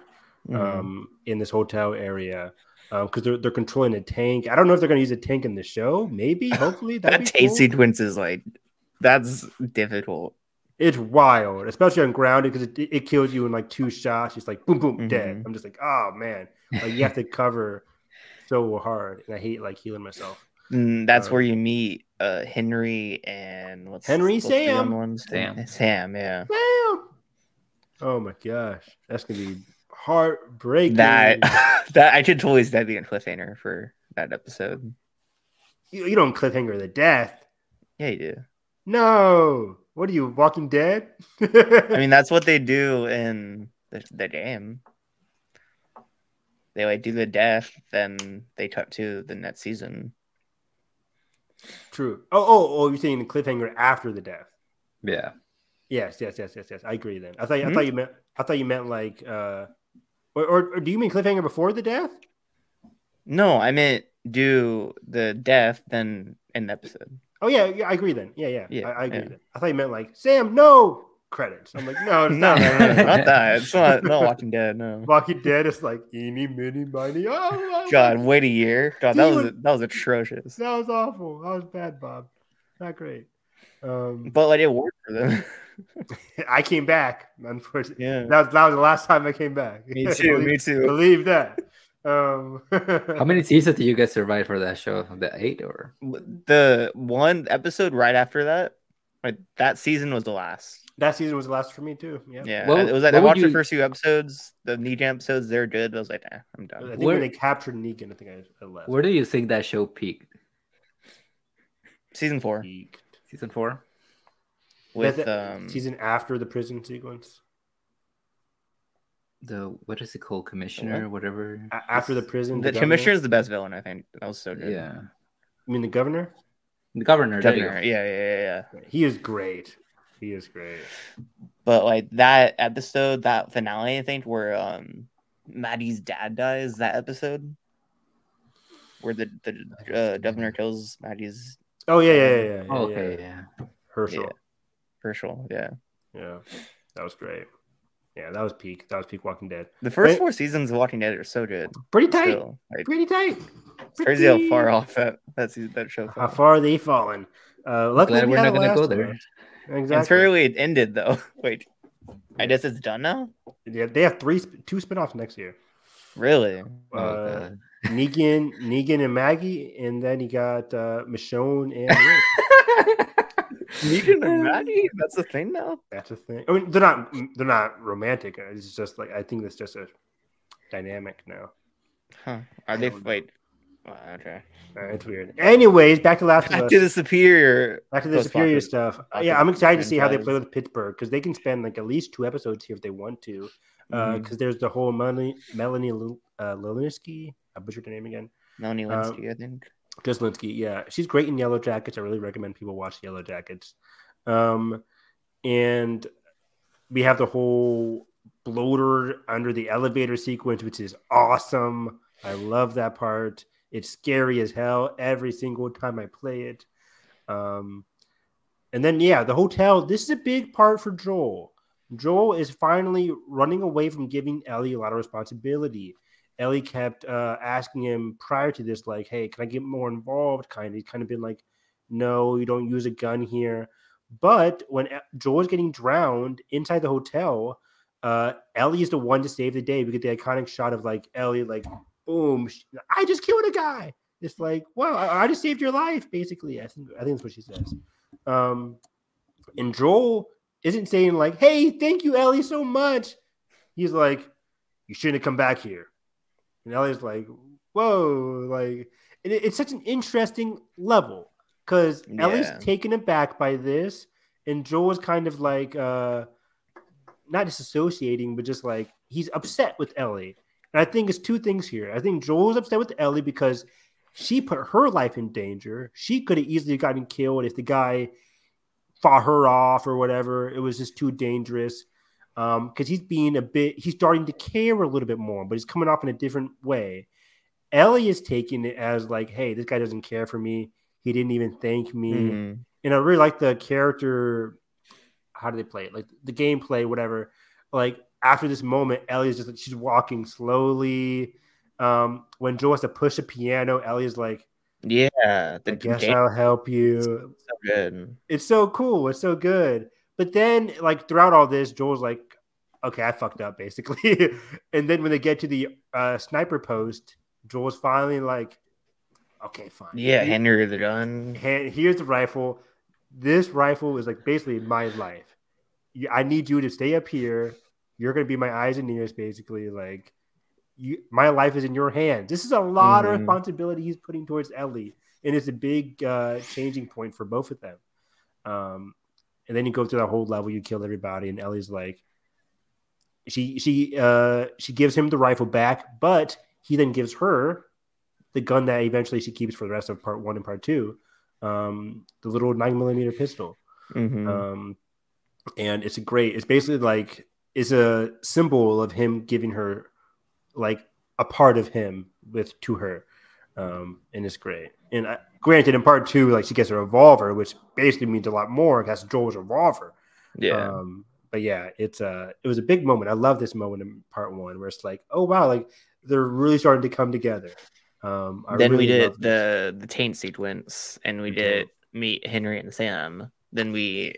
Mhm. um, in this hotel area. Because they're they're controlling a tank. I don't know if they're going to use a tank in the show. Maybe, hopefully, that that'd be taste cool. sequence is like that's difficult. It's wild, especially on grounded because it, it kills you in like two shots. It's like boom, boom, dead. Mhm. I'm just like, oh man, like you have to cover so hard, and I hate like healing myself. Mm, that's Uh, where you meet uh Henry and what's Henry what's Sam. one's Sam. name? Sam, yeah. Bam! Oh my gosh, that's gonna be heartbreaking. That that I should totally see that be a cliffhanger for that episode. you, you don't cliffhanger the death. Yeah, you do. No, what are you, Walking Dead? I mean, that's what they do in the, the game. They like do the death, then they cut to the next season. true. Oh, oh, oh, you're saying the cliffhanger after the death? Yeah. Yes, yes, yes, yes, yes. I agree. Then I thought I Mhm. thought you meant I thought you meant like uh, or, or, or do you mean cliffhanger before the death? No, I meant do the death, then end the episode. Oh yeah, yeah, I agree. Then yeah, yeah, Yeah, I, I agree. yeah. Then I thought you meant like Sam, no credits. I'm like, no, it's No, not. no, no, not that. It's not, not Walking Dead. No. Walking Dead is like eeny, miny, miny. Oh, oh, God, wait a year. God, that was that was atrocious. that was awful. That was bad, Bob. Not great. Um, But like it worked for them. I came back. Unfortunately, yeah. that was that was the last time I came back. Me too. believe, Me too. believe that. Um, How many seasons do you guys survive for that show? The eight or The one episode right after that, like that season was the last. That season was the last for me too. Yeah. Yeah, What- it was. Like, I would watched the first few episodes. The Negan episodes, they're good. I was like, eh, I'm done. I think Where- when they captured Negan, I think I, I left. where do you think that show peaked? Season four Peaked. Season four. with the um. season after the prison sequence. The what is it called? Commissioner, whatever. After the prison, The governor? commissioner is the best villain. I think that was so good. Yeah. You mean the governor? The governor. there Governor. Yeah, yeah, yeah, yeah. He is great. He is great. But like that episode, that finale, I think, where um Maggie's dad dies. That episode where the the uh, governor kills Maggie's Oh yeah, yeah, yeah. yeah, yeah, Oh, okay, yeah. yeah. Hershel. Yeah. Hershel. Yeah, Yeah. that was great. Yeah, that was peak. That was peak Walking Dead. the first Right. four seasons of Walking Dead are so good. Pretty tight. Still, like, Pretty tight. it's crazy how far off that that season, that show. How far are they fallen? Uh, luckily Glad we we're not gonna go there. Us. And Exactly. fairly it ended though. Wait, I guess it's done now. Yeah, they have three, sp- two spinoffs next year. Really? Oh, Uh, God. Negan, Negan and Maggie, and then you got uh, Michonne and Rick. Negan and Maggie? That's a thing now? That's a thing. I mean, they're not they're not romantic. It's just like I think it's just a dynamic now. Huh. Are they wait? okay. Uh, it's weird. Anyways, back to Last Back to the superior. Back to the superior post-apocalyptic- stuff. Uh, post- yeah, I'm excited to see how they play with Pittsburgh because they can spend like at least two episodes here if they want to. Because Mhm. there's the whole Melanie Melanie Lil- uh, Lilinsky. I butchered her name again. Melanie Uh, Lynskey, I think. Just Lynskey, yeah, she's great in Yellowjackets. I really recommend people watch Yellowjackets. Um, and we have the whole bloater under the elevator sequence, which is awesome. I love that part. It's scary as hell every single time I play it. Um, and then yeah, the hotel. This is a big part for Joel. Joel is finally running away from giving Ellie a lot of responsibility. Ellie kept uh, asking him prior to this, like, "Hey, can I get more involved?" Kind of. He's kind of been like, "No, you don't use a gun here." But when Joel's getting drowned inside the hotel, uh, Ellie is the one to save the day. We get the iconic shot of like Ellie, like, boom, I just killed a guy. It's like, wow, I, I just saved your life, basically. I think I think that's what she says. Um, and Joel isn't saying like, "Hey, thank you, Ellie, so much." He's like, "You shouldn't have come back here." And Ellie's like, "Whoa!" Like, it- it's such an interesting level because Ellie's Yeah. taken aback by this, and Joel's kind of like, uh, not disassociating, but just like he's upset with Ellie. And I think it's two things here. I think Joel's upset with Ellie because she put her life in danger. She could have easily gotten killed if the guy fought her off or whatever. It was just too dangerous. Um, because he's being a bit, he's starting to care a little bit more, but he's coming off in a different way. Ellie is taking it as like, hey, this guy doesn't care for me. He didn't even thank me. Mhm. And I really like the character. How do they play it? Like the gameplay, whatever. Like after this moment, Ellie's just like, she's walking slowly. Um, when Joe has to push a piano, Ellie's like, Yeah, the I guess game I'll help is you. so good. It's so cool. It's so good. But then, like throughout all this, Joel's like, "Okay, I fucked up," basically. and then when they get to the uh, sniper post, Joel's finally like, "Okay, fine. Yeah, Here- Henry the gun. hand, here's the rifle. This rifle is like basically my life. I need you to stay up here. You're gonna be my eyes and ears, basically. Like, you, my life is in your hands. This is a lot of Mhm. responsibility he's putting towards Ellie, and it's a big uh, changing point for both of them. Um, and then you go through that whole level, you kill everybody, and Ellie's like, she she uh she gives him the rifle back, but he then gives her the gun that eventually she keeps for the rest of part one and part two, um, the little nine millimeter pistol. Mhm. Um, and it's a great. It's basically like it's a symbol of him giving her like a part of him with to her, um, and it's great. And I, granted, in part two, like she gets a revolver, which basically means a lot more. That's Joel's revolver. yeah. Um, but yeah, it's a it was a big moment. I love this moment in part one where it's like, oh wow, like they're really starting to come together. Um, I then we did the the taint sequence, and we did meet Henry and Sam. Then we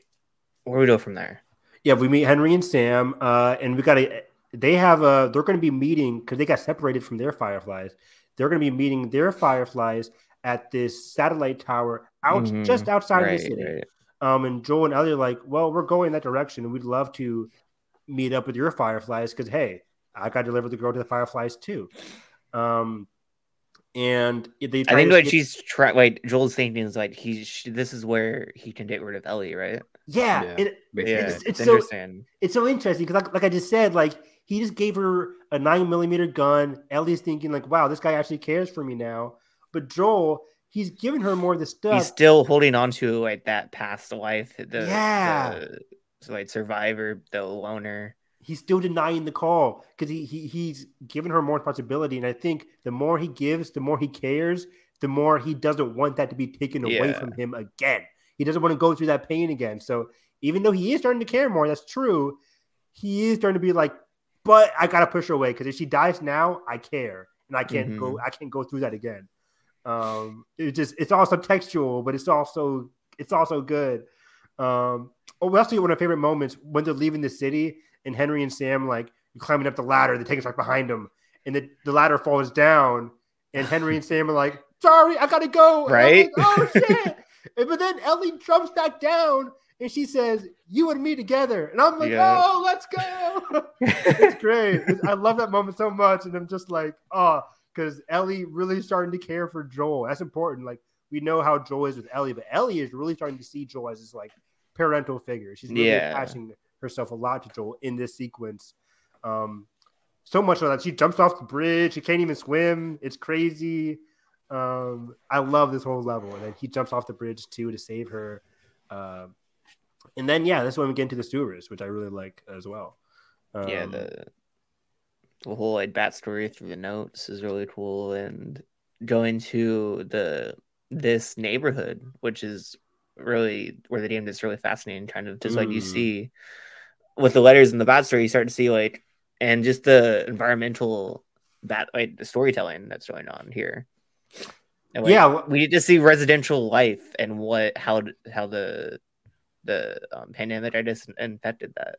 where we go from there? Yeah, we meet Henry and Sam, uh, and we got to. They have a. They're going to be meeting because they got separated from their fireflies. They're going to be meeting their fireflies at this satellite tower out Mhm. just outside right, of the city. right. Um, and Joel and Ellie are like, well, we're going that direction, and we'd love to meet up with your fireflies because hey, I got to deliver the girl to the fireflies too. Um, and they. I think to what get- she's trying, like Joel's thinking is like he's she, this is where he can get rid of Ellie, right? yeah, Yeah. it- Yeah, it's- it's, it's so- interesting. it's so interesting because like, like I just said, like he just gave her a nine millimeter gun. Ellie's thinking like, wow, this guy actually cares for me now. But Joel, he's giving her more of the stuff. He's still holding on to like that past life, the Yeah. the, so, like survivor, the loner. he's still denying the call because he, he he's giving her more responsibility. And I think the more he gives, the more he cares, the more he doesn't want that to be taken away from him again. He doesn't want to go through that pain again. So even though he is starting to care more, that's true. He is starting to be like, but I gotta push her away because if she dies now, I care and I can't go. Mm-hmm. I can't go through that again. Um, it just it's also textual, but it's also it's also good. Um, oh, we also one of my favorite moments when they're leaving the city and Henry and Sam like climbing up the ladder. They take us right behind them, and the, the ladder falls down. And Henry and Sam are like, "Sorry, I gotta go." Right? like, oh shit! And, but then Ellie jumps back down and she says, "You and me together," and I'm like, Yeah. "Oh, let's go!" it's great. I love that moment so much, and I'm just like, "Oh," because Ellie really starting to care for Joel. That's important. Like we know how Joel is with Ellie, but Ellie is really starting to see Joel as this like parental figure. She's really Yeah. attaching herself a lot to Joel in this sequence. Um, so much so that she jumps off the bridge. She can't even swim. It's crazy. Um, I love this whole level. And then he jumps off the bridge too to save her. Um, and then yeah, that's when we get into the sewers, which I really like as well. Um, yeah, the the whole like backstory through the notes is really cool, and going to the this neighborhood, which is really where the game is really fascinating, kind of just like you Mm. see with the letters in the backstory, you start to see like and just the environmental that like the storytelling that's going on here. And, like, Yeah, we need to see residential life and what how how the the um, pandemic I just infected that.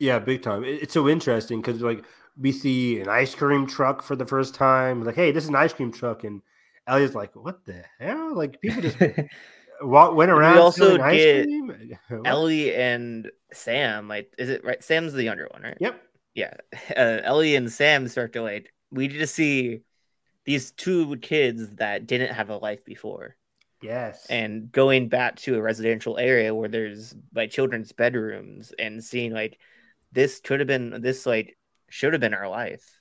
Yeah, big time. It's so interesting because like we see an ice cream truck for the first time. Like, hey, this is an ice cream truck, and Elliot's like, "What the hell?" Like people just wa- went we around also stealing ice get cream. Ellie and Sam, like, is it right? Sam's the younger one, right? Yep. Yeah. Uh, Ellie and Sam start to like, we just see these two kids that didn't have a life before Yes. and going back to a residential area where there's like children's bedrooms and seeing like this could have been, this like should have been our life.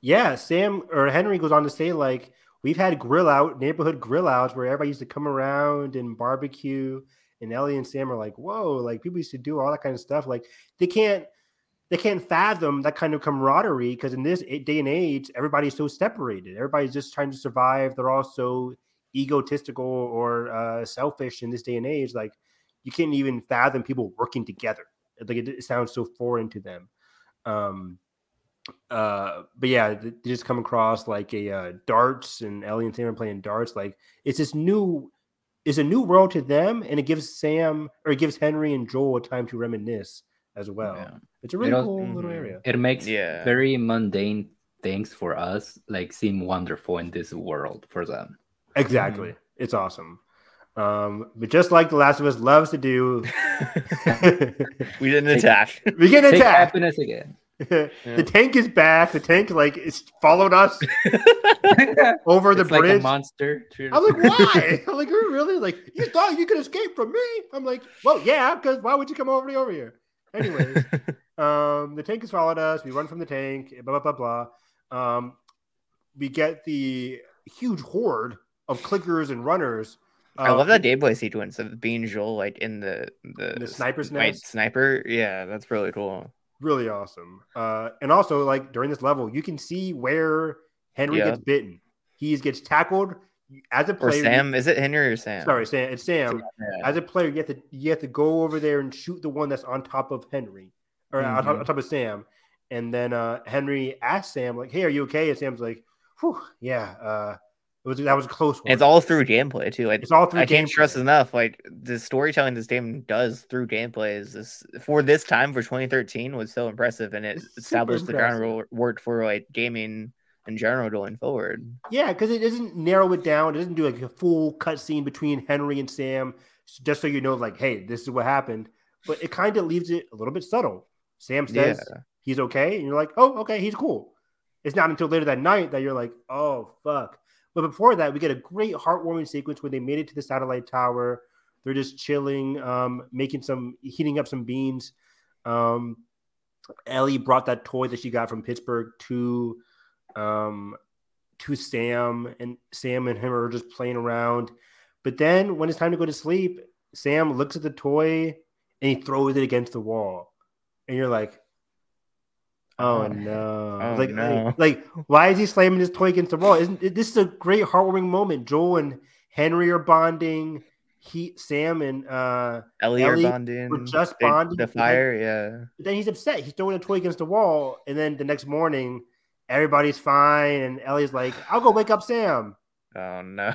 Yeah, Sam or Henry goes on to say like we've had grill out neighborhood grill outs where everybody used to come around and barbecue, and Ellie and Sam are like, whoa, like people used to do all that kind of stuff. Like they can't they can't fathom that kind of camaraderie because in this day and age, everybody's so separated. Everybody's just trying to survive. They're all so egotistical or uh, selfish in this day and age. Like you can't even fathom people working together. Like it, it sounds so foreign to them. Um, uh but yeah they just come across like a uh, darts and ellie and sam are playing darts like it's this new it's a new world to them and it gives sam or it gives henry and joel a time to reminisce as well Yeah. it's a really al- cool little Mhm. area It makes Yeah. very mundane things for us like seem wonderful in this world for them. exactly it's awesome um but just like the last of us loves to do we didn't Take- attack. we get Take attacked happiness again. the tank is back the tank like it's followed us over the like bridge a monster. I'm like, why? I'm like, "You really? Like, you thought you could escape from me? I'm like, well, yeah, because why would you come over over here? Anyways, um, the tank has followed us. We run from the tank. Blah blah blah blah. Um, we get the huge horde of clickers and runners. I love that Day Boy sequence of being Joel like in the the, The sniper's night nest? sniper. Yeah, that's really cool. Really awesome. Uh, and also, like during this level, you can see where Henry Yeah. gets bitten. He gets tackled as a player. Or. Sam, is it Henry or Sam? Sorry, Sam. It's Sam. Yeah. as a player, you have to you have to go over there and shoot the one that's on top of Henry or on, top, Mhm. on top of Sam, and then uh, Henry asks Sam like, "Hey, are you okay?" And Sam's like, Whew, "Yeah, uh, was that was a close one." It's all through gameplay too. Like It's all through I can't stress enough. Like the storytelling this game does through gameplay is this for this time for 2013 was so impressive, and it It's established the impressive. groundwork for like gaming in general going forward. yeah, because it doesn't narrow it down. It doesn't do like a full cutscene between Henry and Sam, just so you know, like, hey, this is what happened. But it kind of leaves it a little bit subtle. Sam says Yeah. he's okay, and you're like, oh, okay, he's cool. It's not until later that night that you're like, oh, fuck. But before that, we get a great heartwarming sequence where they made it to the satellite tower. They're just chilling, um, making some, heating up some beans. Um, Ellie brought that toy that she got from Pittsburgh to, um, to Sam, and Sam and him are just playing around. But then when it's time to go to sleep, Sam looks at the toy and he throws it against the wall, and you're like, "Oh, no!" Oh, like, no. like, like, why is he slamming his toy against the wall? Isn't this is a great heartwarming moment? Joel and Henry are bonding. He, Sam, and uh, Ellie, Ellie are bonding. were just bonding, The but then- fire, yeah. but then he's upset. He's throwing a toy against the wall, and then the next morning, everybody's fine, and Ellie's like, "I'll go wake up Sam." Oh no.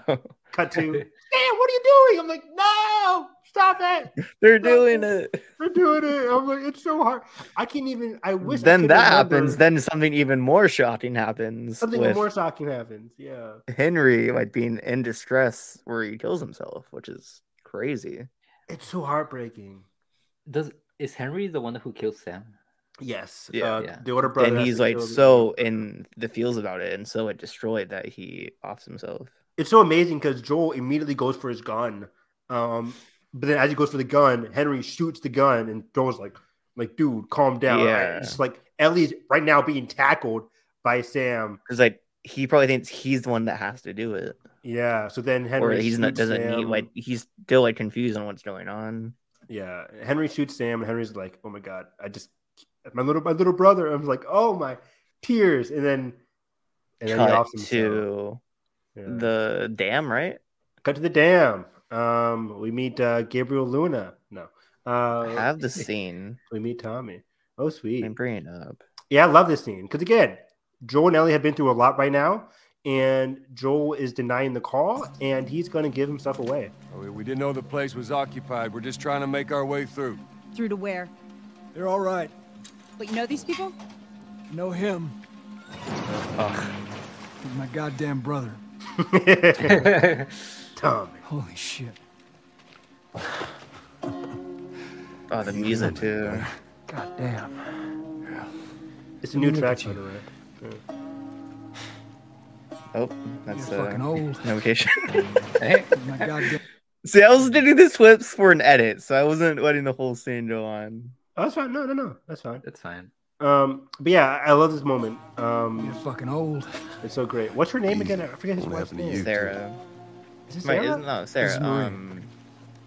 Cut to Sam, what are you doing? I'm like, no, stop it. They're doing it. They're doing it. I'm like, it's so hard. I can't even. I wish. Then could that remember- happens. Then something even more shocking happens. something with more shocking happens. Yeah. Henry like being in distress where he kills himself, which is crazy. It's so heartbreaking. Does is Henry the one who kills Sam? Yes. Yeah. uh, Yeah. The older brother. and he's like kill the- so in the feels about it and so like destroyed that he offs himself. It's so amazing because Joel immediately goes for his gun. Um, but then as he goes for the gun, Henry shoots the gun, and Joel's like, "Like, dude, calm down." Right? Yeah. It's like Ellie's right now being tackled by Sam. Because like he probably thinks he's the one that has to do it, Yeah. So then or Henry he's not doesn't Sam. need like he's still like confused on what's going on. Yeah, Henry shoots Sam, and Henry's like, "Oh my god, I just my little my little brother." I'm like, "Oh my tears," and then and then he Cut offs himself. to Yeah. the dam, right? Cut to the dam. Um, we meet uh, Gabriel Luna. No, uh, I have the scene. we meet Tommy. Oh, sweet. I'm bringing up. Yeah, I love this scene because again, Joel and Ellie have been through a lot right now, and Joel is denying the call, and he's going to give himself away. We, we didn't know the place was occupied. We're just trying to make our way through. Through to where? They're all right. But you know these people? Know him. He's my goddamn brother. Tommy. Holy shit. Oh, the music too. Goddamn. It's a new Look track, at by you. the way. Oh, that's You're fucking uh, old. notification. Hey, My goddamn. See, I was doing the flips for an edit, so I wasn't letting the whole scene go on. Oh, that's fine. No, no, no, that's fine. that's fine. Um, but yeah, I love this moment. You're Um, fucking old. it's so great. What's her name again? I forget his What wife's happened to name. you? Sarah. Is it Wait, Sarah? isn't no Sarah? is Maria. Um,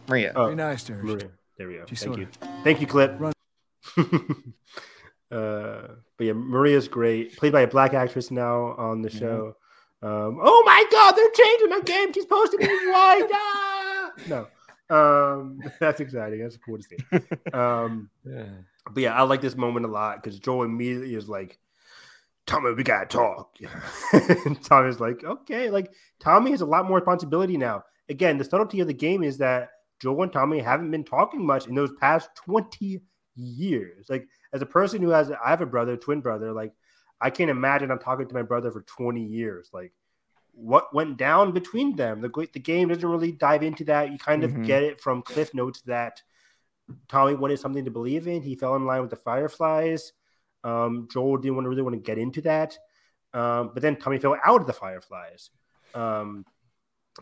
Maria. Oh, Very nice to her. Maria. There we go. She Thank sorta- you. Thank you, Clip. Run. uh, but yeah, Maria's great. Played by a black actress now on the Mhm. show. Um, oh my God, they're changing my game. She's supposed to be white. Ah! No, um, that's exciting. That's cool to see. Um, Yeah. but yeah, I like this moment a lot because Joel immediately is like, Tommy, we gotta talk. and Tommy's like, okay, like Tommy has a lot more responsibility now. Again, the subtlety of the game is that Joel and Tommy haven't been talking much in those past 20 years. Like, as a person who has, I have a brother, twin brother, like, I can't imagine I'm talking to my brother for 20 years. Like, what went down between them? The, the game doesn't really dive into that. You kind of Mhm. get it from Cliff Notes that Tommy wanted something to believe in. He fell in line with the Fireflies. Um, Joel didn't want to really want to get into that. Um, but then Tommy fell out of the Fireflies. Um,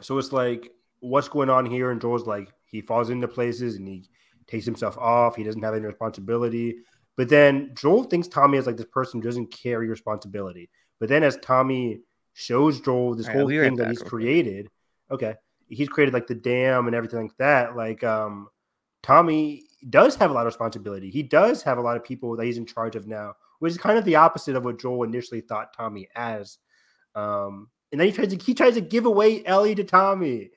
so it's like, what's going on here? And Joel's like, he falls into places and he takes himself off. He doesn't have any responsibility. But then Joel thinks Tommy is like this person who doesn't carry responsibility. But then as Tommy shows Joel this right, whole thing that he's created, okay, he's created like the dam and everything like that. Like um, Tommy does have a lot of responsibility. He does have a lot of people that he's in charge of now, which is kind of the opposite of what Joel initially thought Tommy as. Um, and then he tries to he tries to give away Ellie to Tommy.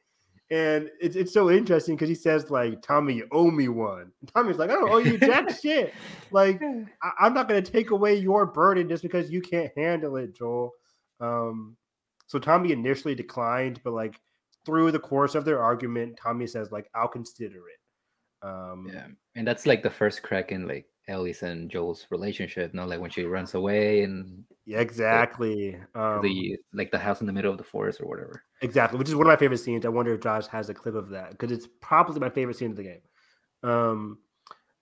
And it's, it's so interesting because he says like Tommy, you owe me one. And Tommy's like, I don't owe you jack shit. Like I, I'm not gonna take away your burden just because you can't handle it, Joel. Um, so Tommy initially declined, but like through the course of their argument, Tommy says like I'll consider it. Um, Yeah, and that's like the first crack in like Ellie's and Joel's relationship. No, like when she runs away and yeah, exactly. Um, the like the house in the middle of the forest or whatever. Exactly, which is one of my favorite scenes. I wonder if Josh has a clip of that because it's probably my favorite scene of the game. Um,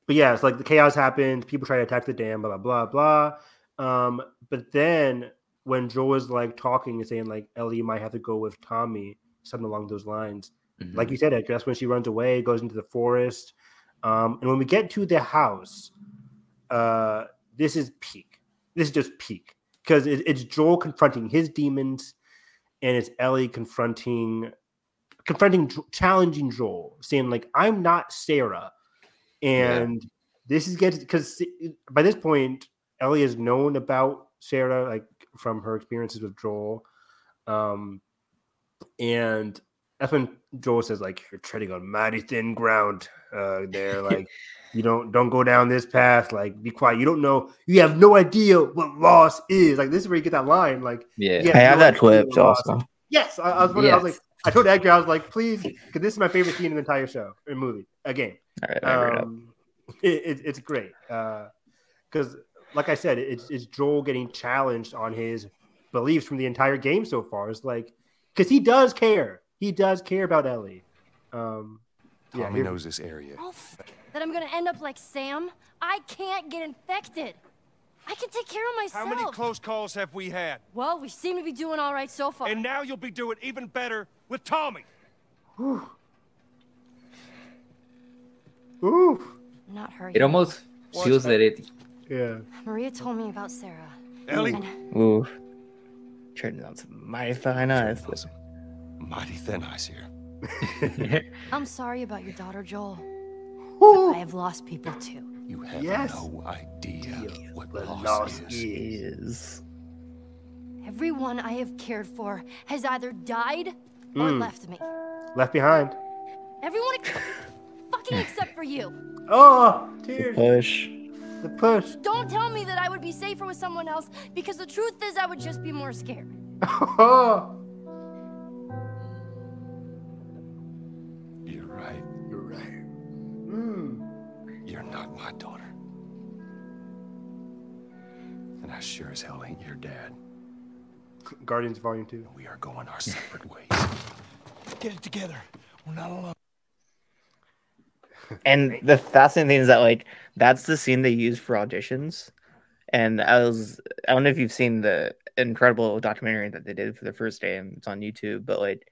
but yeah, it's like the chaos happens, people try to attack the dam, blah blah blah blah. Um, but then when Joel is like talking and saying like Ellie might have to go with Tommy, something along those lines. Mhm. Like you said, Edgar, that's when she runs away, goes into the forest. Um, and when we get to the house, uh, this is peak. This is just peak because it, it's Joel confronting his demons, and it's Ellie confronting, confronting, challenging Joel, saying like, "I'm not Sarah," and this is getting because by this point, Ellie has known about Sarah like from her experiences with Joel, um, and that's when Joel says like, "You're treading on mighty thin ground." Uh, there, like, you don't don't go down this path. Like, be quiet. You don't know. You have no idea what loss is. Like, this is where you get that line. Like, yeah. yeah. I have no that clip what loss also. Yes, I, I was wondering. I was like, I told Edgar, I was like, please, because this is my favorite scene in the entire show or movie, a game. All right, I read it up. Um, it, it, it's great because, like I said, it's, it's Joel getting challenged on his beliefs from the entire game so far. It's like because he does care. He does care about Ellie. Um, yeah, Tommy here- knows this area. Oh, f- that I'm gonna end up like Sam. I can't get infected. I can take care of myself. How many close calls have we had? well, we seem to be doing all right so far. And now you'll be doing even better with Tommy. Ooh, I'm not hurting. It almost feels that it yeah. Maria told me about Sarah. Ellie, And Ooh, turning on some mighty fine eyes. Listen, mighty thin ice here. I'm sorry about your daughter, Joel. I have lost people too. You have Yes. no idea what What loss, loss is. Is Everyone I have cared for has either died or Mm. left me. Left behind. Everyone ex- fucking except for you. Oh, tears. The push. The push. Don't tell me that I would be safer with someone else because the truth is I would just be more scared. right. you're right. Mm. You're not my daughter. And I sure as hell ain't your dad. Guardians Volume Two. We are going our separate ways. Get it together. We're not alone. And the fascinating thing is that like that's the scene they use for auditions. And I was I don't know if you've seen the incredible documentary that they did for the first day and it's on YouTube, but like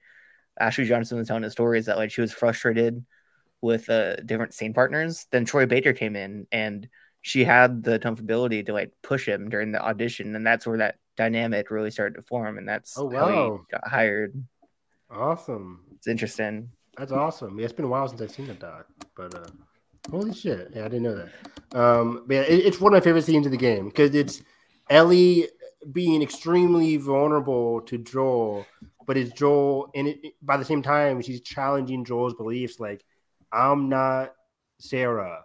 Ashley Johnson was telling the stories that like she was frustrated with uh different scene partners. Then Troy Baker came in and she had the comfortability to like push him during the audition, and that's where that dynamic really started to form, and that's Oh, how he got hired. Awesome. It's interesting. That's awesome. Yeah, it's been a while since I've seen that doc, but uh, holy shit, yeah, I didn't know that. Um, but yeah, it, it's one of my favorite scenes of the game because it's Ellie being extremely vulnerable to Joel, but it's Joel, and it, by the same time, she's challenging Joel's beliefs. Like, I'm not Sarah.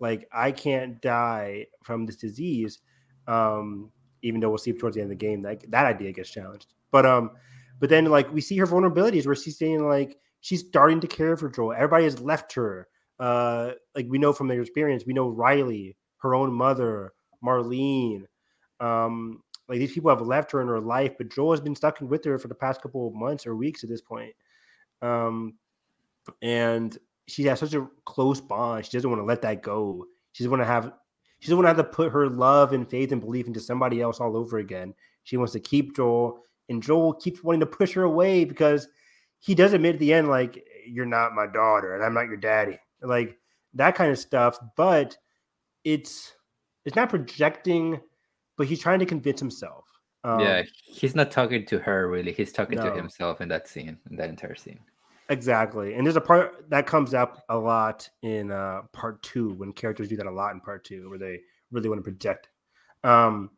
Like, I can't die from this disease. Um, even though we'll see towards the end of the game that that idea gets challenged. But um, but then like we see her vulnerabilities where she's saying like she's starting to care for Joel. Everybody has left her. Uh, like we know from their experience, we know Riley, her own mother, Marlene. Um, like these people have left her in her life, but Joel has been stuck with her for the past couple of months or weeks at this point. Um, and she has such a close bond. She doesn't want to let that go. She doesn't want to have. She doesn't want to have to put her love and faith and belief into somebody else all over again. She wants to keep Joel, and Joel keeps wanting to push her away because he does admit at the end, like, "You're not my daughter, and I'm not your daddy," like that kind of stuff. But it's it's not projecting, but he's trying to convince himself. Um, yeah, he's not talking to her really. He's talking No. to himself in that scene, in that entire scene. Exactly. And there's a part that comes up a lot in uh part two when characters do that a lot in part two where they really want to project. Um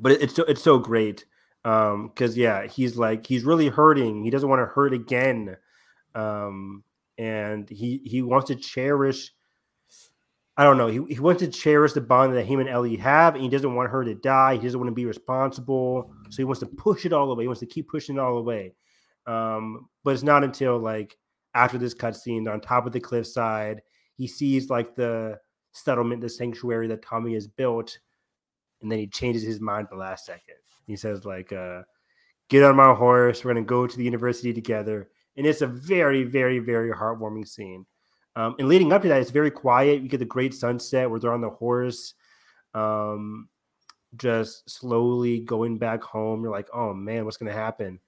but it- it's so it's so great. Um because yeah, he's like he's really hurting. He doesn't want to hurt again. Um and he he wants to cherish I don't know. He, he wants to cherish the bond that him and Ellie have, and he doesn't want her to die. He doesn't want to be responsible, so he wants to push it all away. He wants to keep pushing it all away. Um, but it's not until like after this cutscene on top of the cliffside, he sees like the settlement, the sanctuary that Tommy has built, and then he changes his mind the last second. He says like, uh, "Get on my horse. We're gonna go to the university together." And it's a very, very, very heartwarming scene. Um, and leading up to that, it's very quiet. You get the great sunset where they're on the horse, um, just slowly going back home. You're like, "Oh man, what's gonna happen?"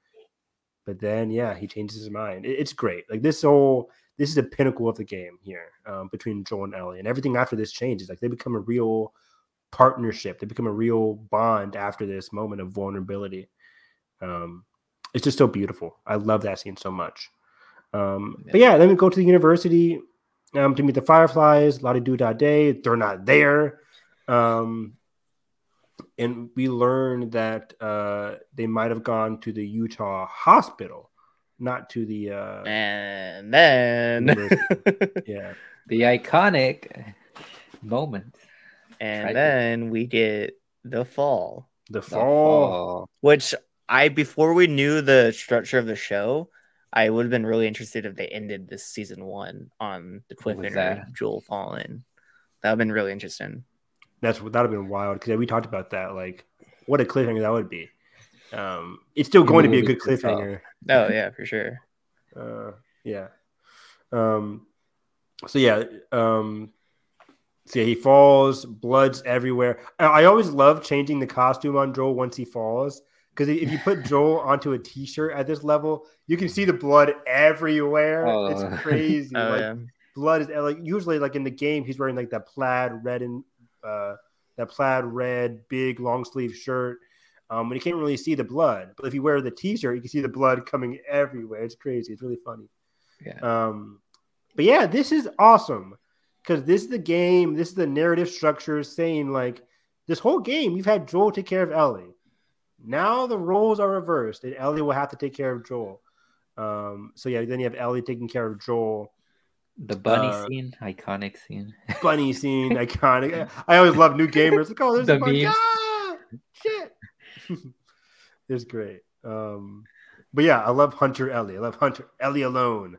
But then, yeah, he changes his mind. It- it's great. Like this whole, this is the pinnacle of the game here um, between Joel and Ellie, and everything after this changes. Like they become a real partnership. They become a real bond after this moment of vulnerability. Um, it's just so beautiful. I love that scene so much. Um, but yeah, then we go to the university um, to meet the Fireflies. La do da day. They're not there. Um, and we learn that uh, they might have gone to the Utah hospital, not to the. Uh, And then yeah, The iconic moment. and Right. then we get the fall. the The fall. fall. which I before we knew the structure of the show, I would have been really interested if they ended this season one on the cliffhanger that? of Joel falling. That would have been really interesting. That's that would have been wild because we talked about that. Like, what a cliffhanger that would be. Um, it's still going to be a good cliffhanger. Oh yeah, for sure. Uh, yeah. Um, so yeah. Um, so yeah, he falls, blood's everywhere. I, I always love changing the costume on Joel once he falls because if you put Joel onto a T-shirt at this level, you can see the blood everywhere. Oh. It's crazy. Oh like, yeah. blood is like usually like in the game he's wearing like that plaid red and uh that plaid red big long sleeve shirt um and you can't really see the blood but if you wear the t-shirt you can see the blood coming everywhere it's crazy it's really funny Yeah. um but yeah this is awesome because this is the game this is the narrative structure saying like this whole game you've had joel take care of ellie now the roles are reversed and ellie will have to take care of joel um so yeah then you have ellie taking care of joel The bunny Uh, scene, iconic scene. bunny scene, iconic. I always love new gamers. Like, oh, there's The a bunny. Ah, shit. it's great. Um, but yeah, I love Hunter Ellie. I love Hunter Ellie alone.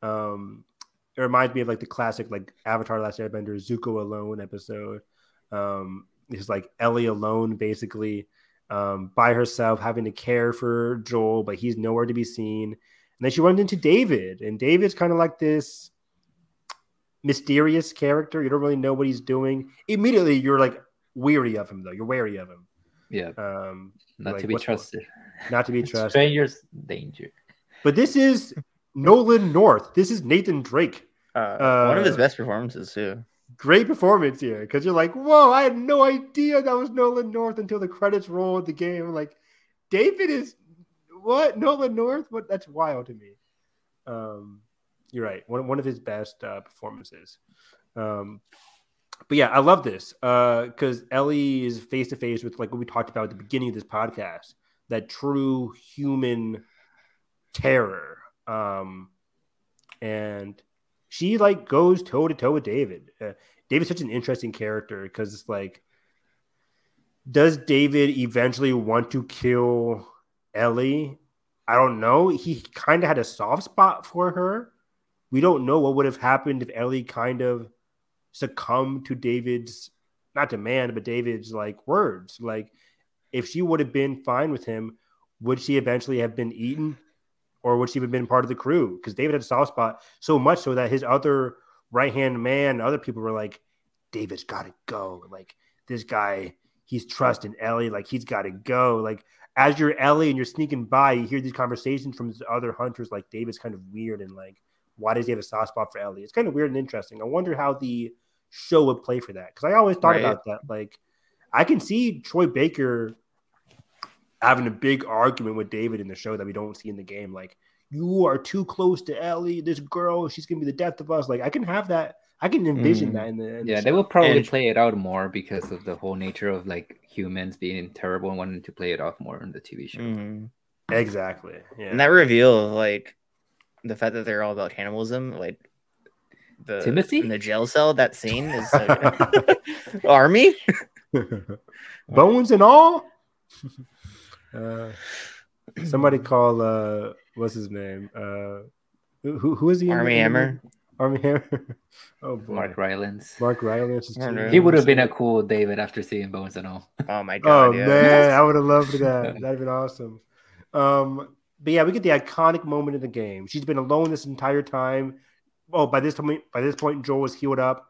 Um, it reminds me of like the classic like Avatar: Last Airbender Zuko alone episode. Um, it's like Ellie alone, basically, um, by herself, having to care for Joel, but he's nowhere to be seen. And then she runs into David, and David's kind of like this mysterious character. You don't really know what he's doing. Immediately, you're like weary of him, though. You're wary of him. Yeah, Um, not like, to be what's going- trusted. not to be trusted. Strangers danger. But this is Nolan North. This is Nathan Drake. Uh, one of his Uh, best performances too. Great performance here because you're like, whoa, I had no idea that was Nolan North until the credits roll at the game. Like, David is what? Nolan North? What? That's wild to me. Um, you're right. One, one of his best uh, performances. Um, but yeah, I love this because Ellie is face to face with like what we talked about at the beginning of this podcast that true human terror. Um, and she like goes toe to toe with David. Uh, David's such an interesting character because it's like, does David eventually want to kill Ellie? I don't know. He kind of had a soft spot for her. We don't know what would have happened if Ellie kind of succumbed to David's not demand, but David's like words. Like, if she would have been fine with him, would she eventually have been eaten? Or would she have been part of the crew? Because David had a soft spot so much so that his other right hand man, other people were like, David's got to go. Like, this guy, he's trusting Ellie. Like, he's got to go. Like, as you're Ellie and you're sneaking by, you hear these conversations from these other hunters. Like, David's kind of weird and like, why does he have a soft spot for Ellie? It's kind of weird and interesting. I wonder how the show would play for that because I always thought Right. about that. Like, I can see Troy Baker having a big argument with David in the show that we don't see in the game. Like, you are too close to Ellie. This girl, she's gonna be the death of us. Like, I can have that. I can envision Mhm. that in the in Yeah, show. they will probably And- play it out more because of the whole nature of like humans being terrible and wanting to play it off more in the TV show. Mhm. exactly. Yeah. And that reveal, like the fact that they're all about cannibalism, like the Timothy? in the jail cell. That scene is so good. army. Bones and all. uh, somebody call uh, what's his name? Uh, who who- who is he? Army in the Hammer. movie? Armie Hammer. Oh boy, Mark Rylance. Mark Rylance. is He would have been a cool David after seeing Bones and all. Oh my god! Oh yeah. man, I would have loved that. That'd been awesome. Um, but yeah, we get the iconic moment in the game. She's been alone this entire time. Oh, by this time, by this point, Joel was healed up.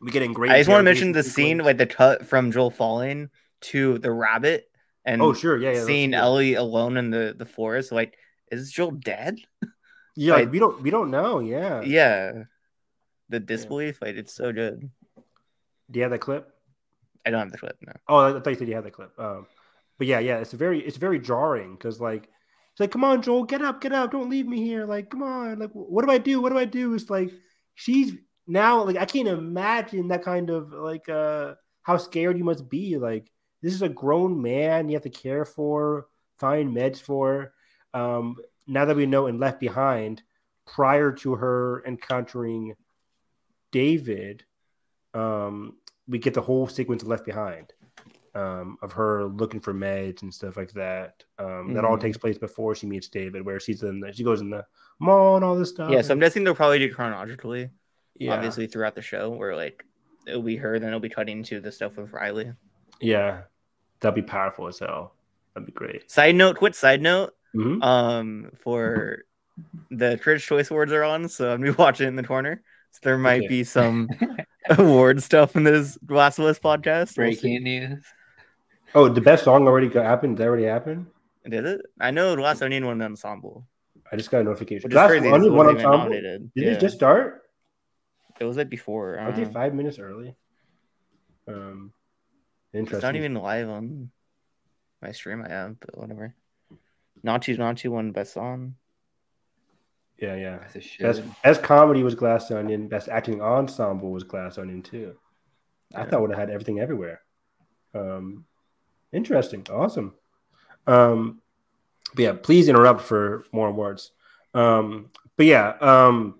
We get in great. I just want to mention the interrogation scene, sequence. like the cut from Joel falling to the rabbit, and Oh sure, yeah, yeah. seeing yeah. Ellie alone in the the forest. Like, is Joel dead? Yeah, like- we don't we don't know. Yeah. Yeah. The disbelief, like it's so good. Do you have that clip? I don't have the clip now. Oh, I thought you said you had the clip. Um, but yeah, yeah, it's very it's very jarring because like it's like, come on, Joel, get up, get up, don't leave me here. Like, come on, like, what do I do? What do I do? It's like she's now like I can't imagine that kind of like uh how scared you must be. Like, this is a grown man you have to care for, find meds for. Um, now that we know in Left Behind, prior to her encountering David, um, we get the whole sequence of Left Behind um, of her looking for meds and stuff like that. Um, That all Mhm. takes place before she meets David, where she's in the, she goes in the mall and all this stuff. Yeah, so I'm guessing they'll probably do chronologically, yeah, obviously throughout the show, where like it'll be her, then it'll be cutting to the stuff with Riley. yeah, that'd be powerful as hell. That'd be great. Side note, quick side note, Mhm. um, for the Critics' Choice Awards are on, so I'm gonna be watching in the corner. So there might Okay. be some award stuff in this Last of Us podcast. We'll. Breaking news. Oh, the best song already got happened. That already happened. Did it? I know the Glass Onion won the ensemble. I just got a notification. Which is Last crazy. one, this one ensemble? nominated. Did Yeah. it just start? It was like before. Aren't they uh, five minutes early? Um, interesting. It's not even live on my stream I have, but whatever. Naatu Naatu won best song. Yeah, yeah. As it. Best best comedy was Glass Onion. Best acting ensemble was Glass Onion too. I Yeah. thought would have had everything everywhere. Um, interesting, awesome. Um, but yeah, please interrupt for more awards. Um, but yeah, um,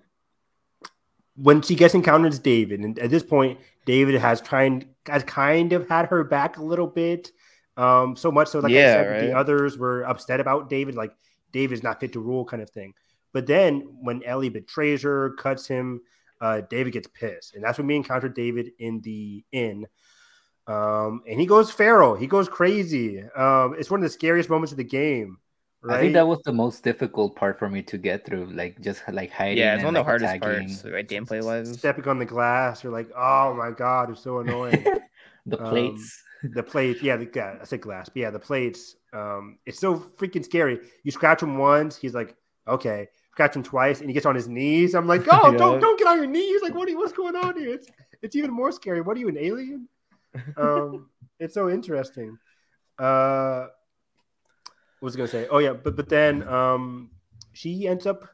when she gets encounters David, and at this point, David has trying has kind of had her back a little bit. Um, so much so, like I Yeah, said, the others were upset about David, like David's not fit to rule, kind of thing. But then when Ellie betrays her, cuts him, uh, David gets pissed, and that's when we encounter David in the inn. Um, and he goes feral. He goes crazy. Um, it's one of the scariest moments of the game. Right? I think that was the most difficult part for me to get through, like just like hiding. Yeah, it's and, one of the hardest attacking. parts, right? Gameplay wise. stepping on the glass. You're like, oh my god, it's so annoying. The Um, plates. The plates, yeah, the, yeah, I said glass, but yeah, the plates. Um, it's so freaking scary. You scratch him once, he's like, okay. Scratch him twice, and he gets on his knees. I'm like, oh, don't don't get on your knees. Like, what? Are you, what's going on here? It's it's even more scary. What are you, an alien? Um, it's so interesting. Uh, what was I gonna say? Oh yeah, but but then um, she ends up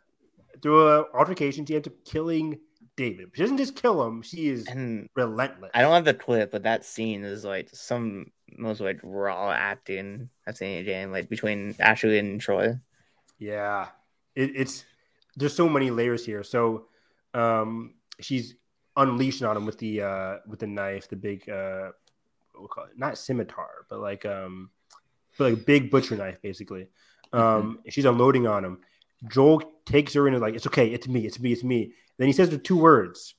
through a altercation. She ends up killing David. She doesn't just kill him. She is And relentless. I don't have the clip, but that scene is like some most like raw acting I've seen in a game, like between Ashley and Troy. Yeah, it, it's there's so many layers here. So, um, she's unleashing on him with the uh with the knife, the big uh, what we call it? not scimitar, but like um, but like big butcher knife, basically. Um, she's unloading on him. Joel takes her in and like, it's okay, it's me, it's me, it's me. Then he says the two words,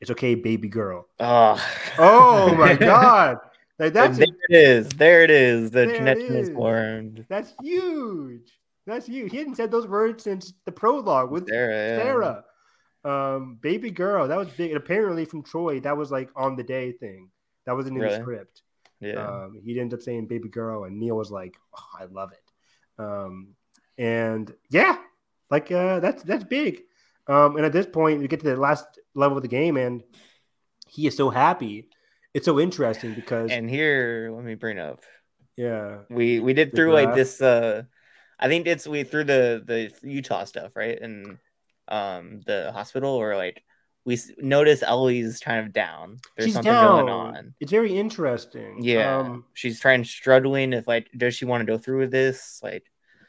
"It's okay, baby girl." Oh, Oh my god, like that's there it is. There it is. The connection is is. formed. that's huge. That's huge. He hadn't said those words since the prologue with Sarah. Sarah. Um, baby girl, that was big. And apparently from Troy, that was like on the day thing. That wasn't in Really? the script. Yeah. Um, he ended up saying baby girl, and Neil was like, oh, I love it. Um, and yeah, like uh, that's that's big. Um, and at this point, we get to the last level of the game, and he is so happy. It's so interesting because and here, let me bring up. yeah, We we did through like this. Uh, I think it's we through the the Utah stuff, right? And um, the hospital, or like we s- notice Ellie's kind of down. There's she's something down. going on. It's very interesting. Yeah, um, she's trying struggling. If like, does she want to go through with this? Like,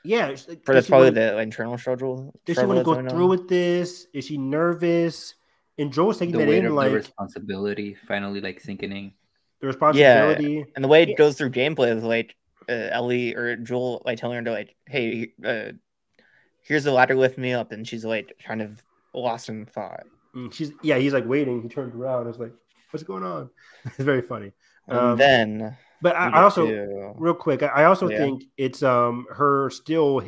yeah. it's for that's probably wanna- the internal struggle. Does she want to go through on. with this? Is she nervous? And Joel's taking The that weight in of like the responsibility finally like sinking in. the responsibility. yeah, And the way it Yeah. goes through gameplay is like uh, Ellie or Joel like telling her to like, hey, uh, here's the ladder, lift me up, and she's like kind of lost in thought. Mm, She's yeah. He's like waiting. He turns around. It's like, what's going on? it's very funny. And Um, then But I, I also to- real quick. I, I also Yeah. think it's um her still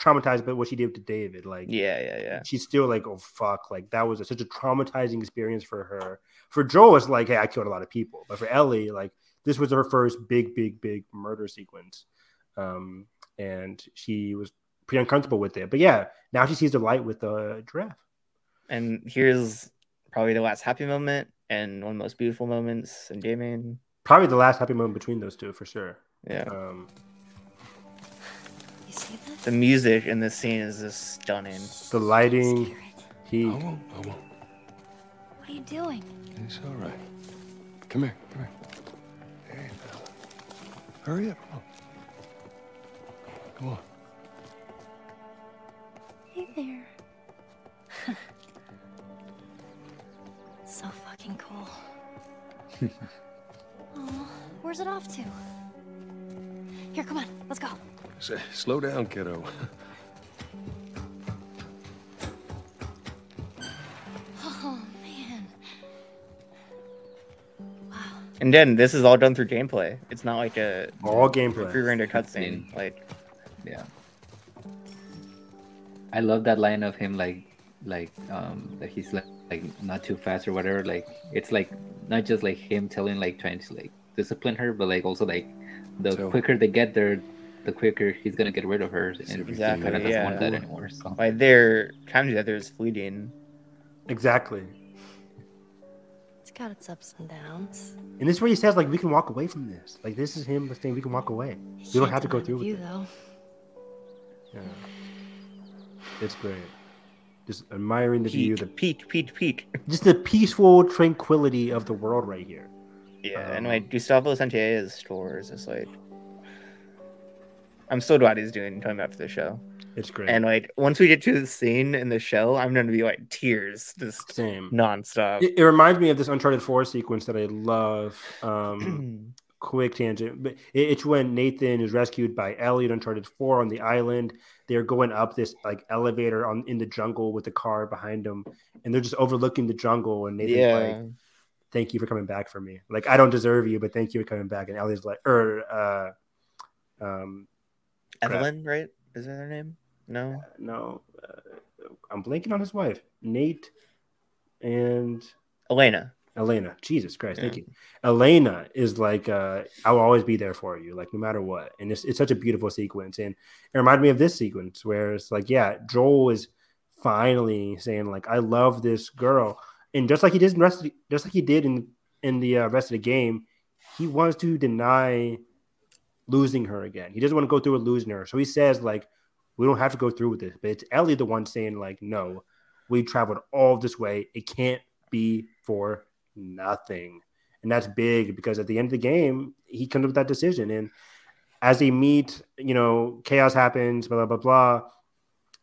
traumatized by what she did to David. Like yeah, yeah, yeah. she's still like, oh fuck, like that was a, such a traumatizing experience for her. For Joel, it's like, hey, I killed a lot of people, but for Ellie, like this was her first big, big, big murder sequence, um, and she was pretty uncomfortable with it. But yeah, now she sees the light with the giraffe. And here's probably the last happy moment and one of the most beautiful moments in gaming. Probably the last happy moment between those two for sure. Yeah, Um, You see this? the music in this scene is just stunning. the lighting, he. I won't. I won't. What are you doing? It's all right. Come here. Come here. Hey, fella. Hurry up. Come on. Come on. Hey there. so fucking cool. oh, Where's it off to? Here, come on, let's go. Say, slow down, kiddo. Oh man. Wow. And then this is all done through gameplay. It's not like a All gameplay. pre-rendered cutscene. Like Yeah. I love that line of him like like um that he's like, like not too fast or whatever. Like it's like not just like him telling like trying to like discipline her, but like also like the So- quicker they get there, the quicker he's gonna get rid of her, and Exactly, kind of doesn't want yeah. that anymore. So by their time together is fleeting. Exactly. It's got its ups and downs. And this is where he says, like, we can walk away from this. Like, this is him saying we can walk away. We don't have to go through with you it. though. Yeah. It's great. Just admiring the view, the peak, peak, peak. just the peaceful tranquility of the world right here. Yeah, and Um, like Gustavo Santaolalla's stores is like I'm so glad he's doing time after the show. It's great. And like once we get to the scene in the show, I'm gonna be like tears just Same. nonstop. It, it reminds me of this Uncharted 4 sequence that I love. Um, quick tangent, but it- it's when Nathan is rescued by Ellie in Uncharted 4 on the island. They're going up this like elevator on in the jungle with the car behind them, and they're just overlooking the jungle. And Nathan's yeah. like, "Thank you for coming back for me. Like I don't deserve you, but thank you for coming back." And Ellie's like, or uh, um, crap. Evelyn, right? Is that her name? No. no, uh, I'm blanking on his wife, Nate, and Elena. Elena. Jesus Christ, thank you. Elena is like, uh, I will always be there for you, like no matter what. And it's, it's such a beautiful sequence. And it reminded me of this sequence where it's like, yeah, Joel is finally saying, like, I love this girl. And just like he did in the rest the, just like he did in in the uh, rest of the game, he wants to deny losing her again. He doesn't want to go through with losing her. So he says, like, we don't have to go through with this. But it's Ellie the one saying, like, no, we traveled all this way. It can't be for nothing. And that's big because at the end of the game, he comes up with that decision. And as they meet, you know, chaos happens, blah, blah, blah, blah.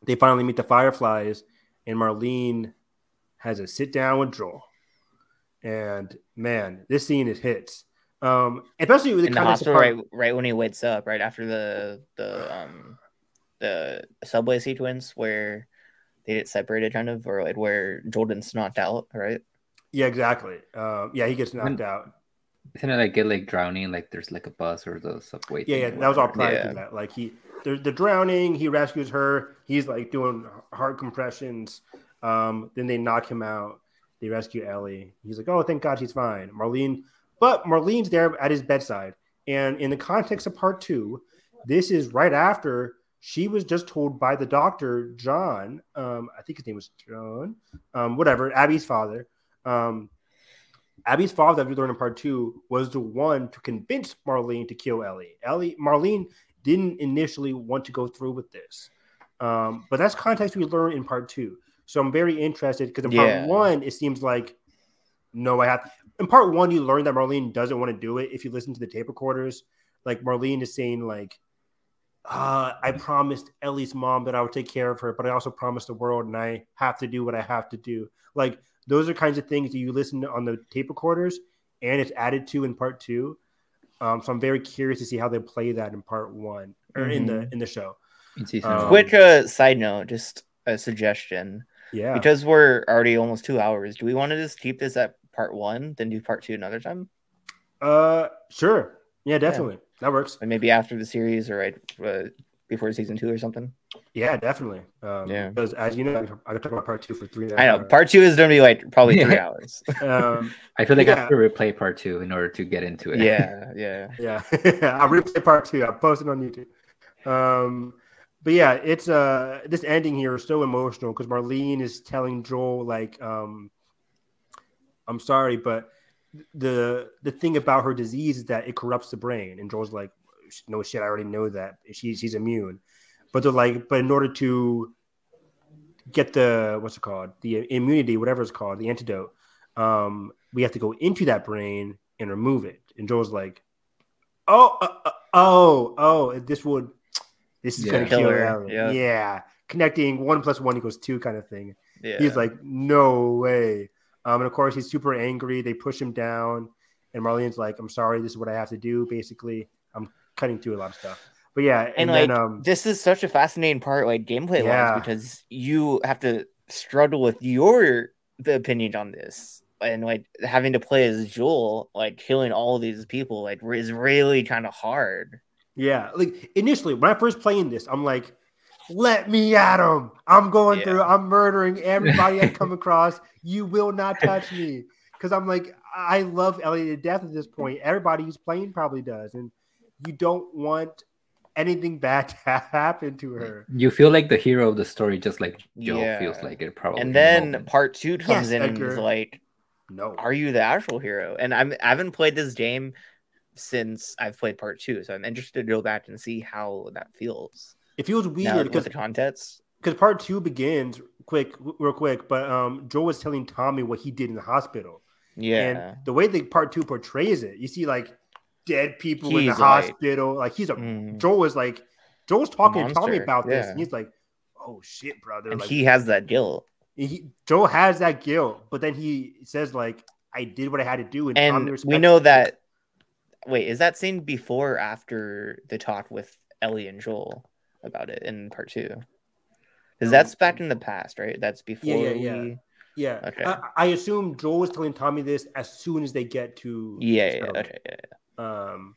They finally meet the Fireflies, and Marlene has a sit down with Joel. And man, this scene is hits. Um, especially with the in the hospital, part- right, right when he wakes up, right after the the um the subway sequence where they get separated, kind of, or like where Jordan's knocked out, right? Yeah, exactly. Uh, yeah, he gets knocked When- out. isn't it like get like drowning? Like there's like a bus or the subway. Yeah, yeah, that was all prior Yeah. to that. Like he, they're, they're drowning. He rescues her. He's like doing heart compressions. Um, then they knock him out. They rescue Ellie. He's like, oh, thank God she's fine. Marlene, but Marlene's there at his bedside. And in the context of part two, this is right after she was just told by the doctor, John. Um, I think his name was John. Um, whatever, Abby's father. Um, Abby's father, that we learned in part two, was the one to convince Marlene to kill Ellie. Ellie, Marlene didn't initially want to go through with this, um, but that's context we learn in part two. So I'm very interested because in Yeah. part one, it seems like no, I have. In part one, you learn that Marlene doesn't want to do it. If you listen to the tape recorders, like Marlene is saying, like, uh, I promised Ellie's mom that I would take care of her, but I also promised the world, and I have to do what I have to do. Like those are kinds of things that you listen to on the tape recorders, and it's added to in part two. Um, so I'm very curious to see how they play that in part one or in the in the show. In season Um, one. Quick uh, side note, just a suggestion. Yeah, Because we're already almost two hours, do we want to just keep this at part one, then do part two another time? uh, sure, yeah, definitely, that works. And maybe after the series or right uh, before season two or something? Yeah, definitely. Um, Yeah. because as you know, I could- I could talk about part two for three. I know hours. part two is gonna be like probably three Yeah. hours. Um, I feel like I have to replay part two in order to get into it. yeah, yeah. Yeah, I'll replay part two. I'll post it on YouTube. Um, but yeah, it's uh this ending here is so emotional because Marlene is telling Joel like, um, I'm sorry, but the the thing about her disease is that it corrupts the brain, and Joel's like, no shit, I already know that she, she's immune, but they're like, but in order to get the what's it called, the immunity, whatever it's called, the antidote, um, we have to go into that brain and remove it, and Joel's like oh, uh, uh, oh, oh, this would, this is Yeah. gonna kill her, yeah. Yeah. connecting one plus one equals two kind of thing. Yeah. He's like, no way. Um, and of course, he's super angry. They push him down, and Marlene's like, "I'm sorry, this is what I have to do." Basically, I'm cutting through a lot of stuff. But yeah, and, and, then like um, this is such a fascinating part, like gameplay Yeah. wise, because you have to struggle with your the opinion on this, and like having to play as Joel, like killing all these people, like is really kind of hard. Yeah, like initially when I first playing this, I'm like, "Let me at him! I'm going Yeah. through. I'm murdering everybody I come across. You will not touch me." Because I'm like, I love Elliot to death at this point. Everybody who's playing probably does, and you don't want anything bad to happen to her. You feel like the hero of the story, just like Joe Yeah. feels like it probably. and in the then moment. part two comes Yes, in and Edgar. is like, No, "Are you the actual hero?" And I'm I haven't played this game since I've played part two, so I'm interested to go back and see how that feels. it feels weird because the context. because part two begins quick, real quick. But um, Joel was telling Tommy what he did in the hospital. Yeah, And the way the part two portrays it, you see like dead people in the He's like- hospital. Like he's a Mm. Joel is like Joel's talking to Tommy about this, yeah. and he's like, "Oh shit, brother!" and like, he has that guilt. he, Joel has that guilt, but then he says like, "I did what I had to do," and, and we know that wait is that scene before or after the talk with ellie and joel about it in part two because that's back in the past right that's before Um, yeah, yeah. we Yeah, Okay. I, I assume Joel was telling Tommy this as soon as they get to yeah, yeah, okay yeah, yeah. Um,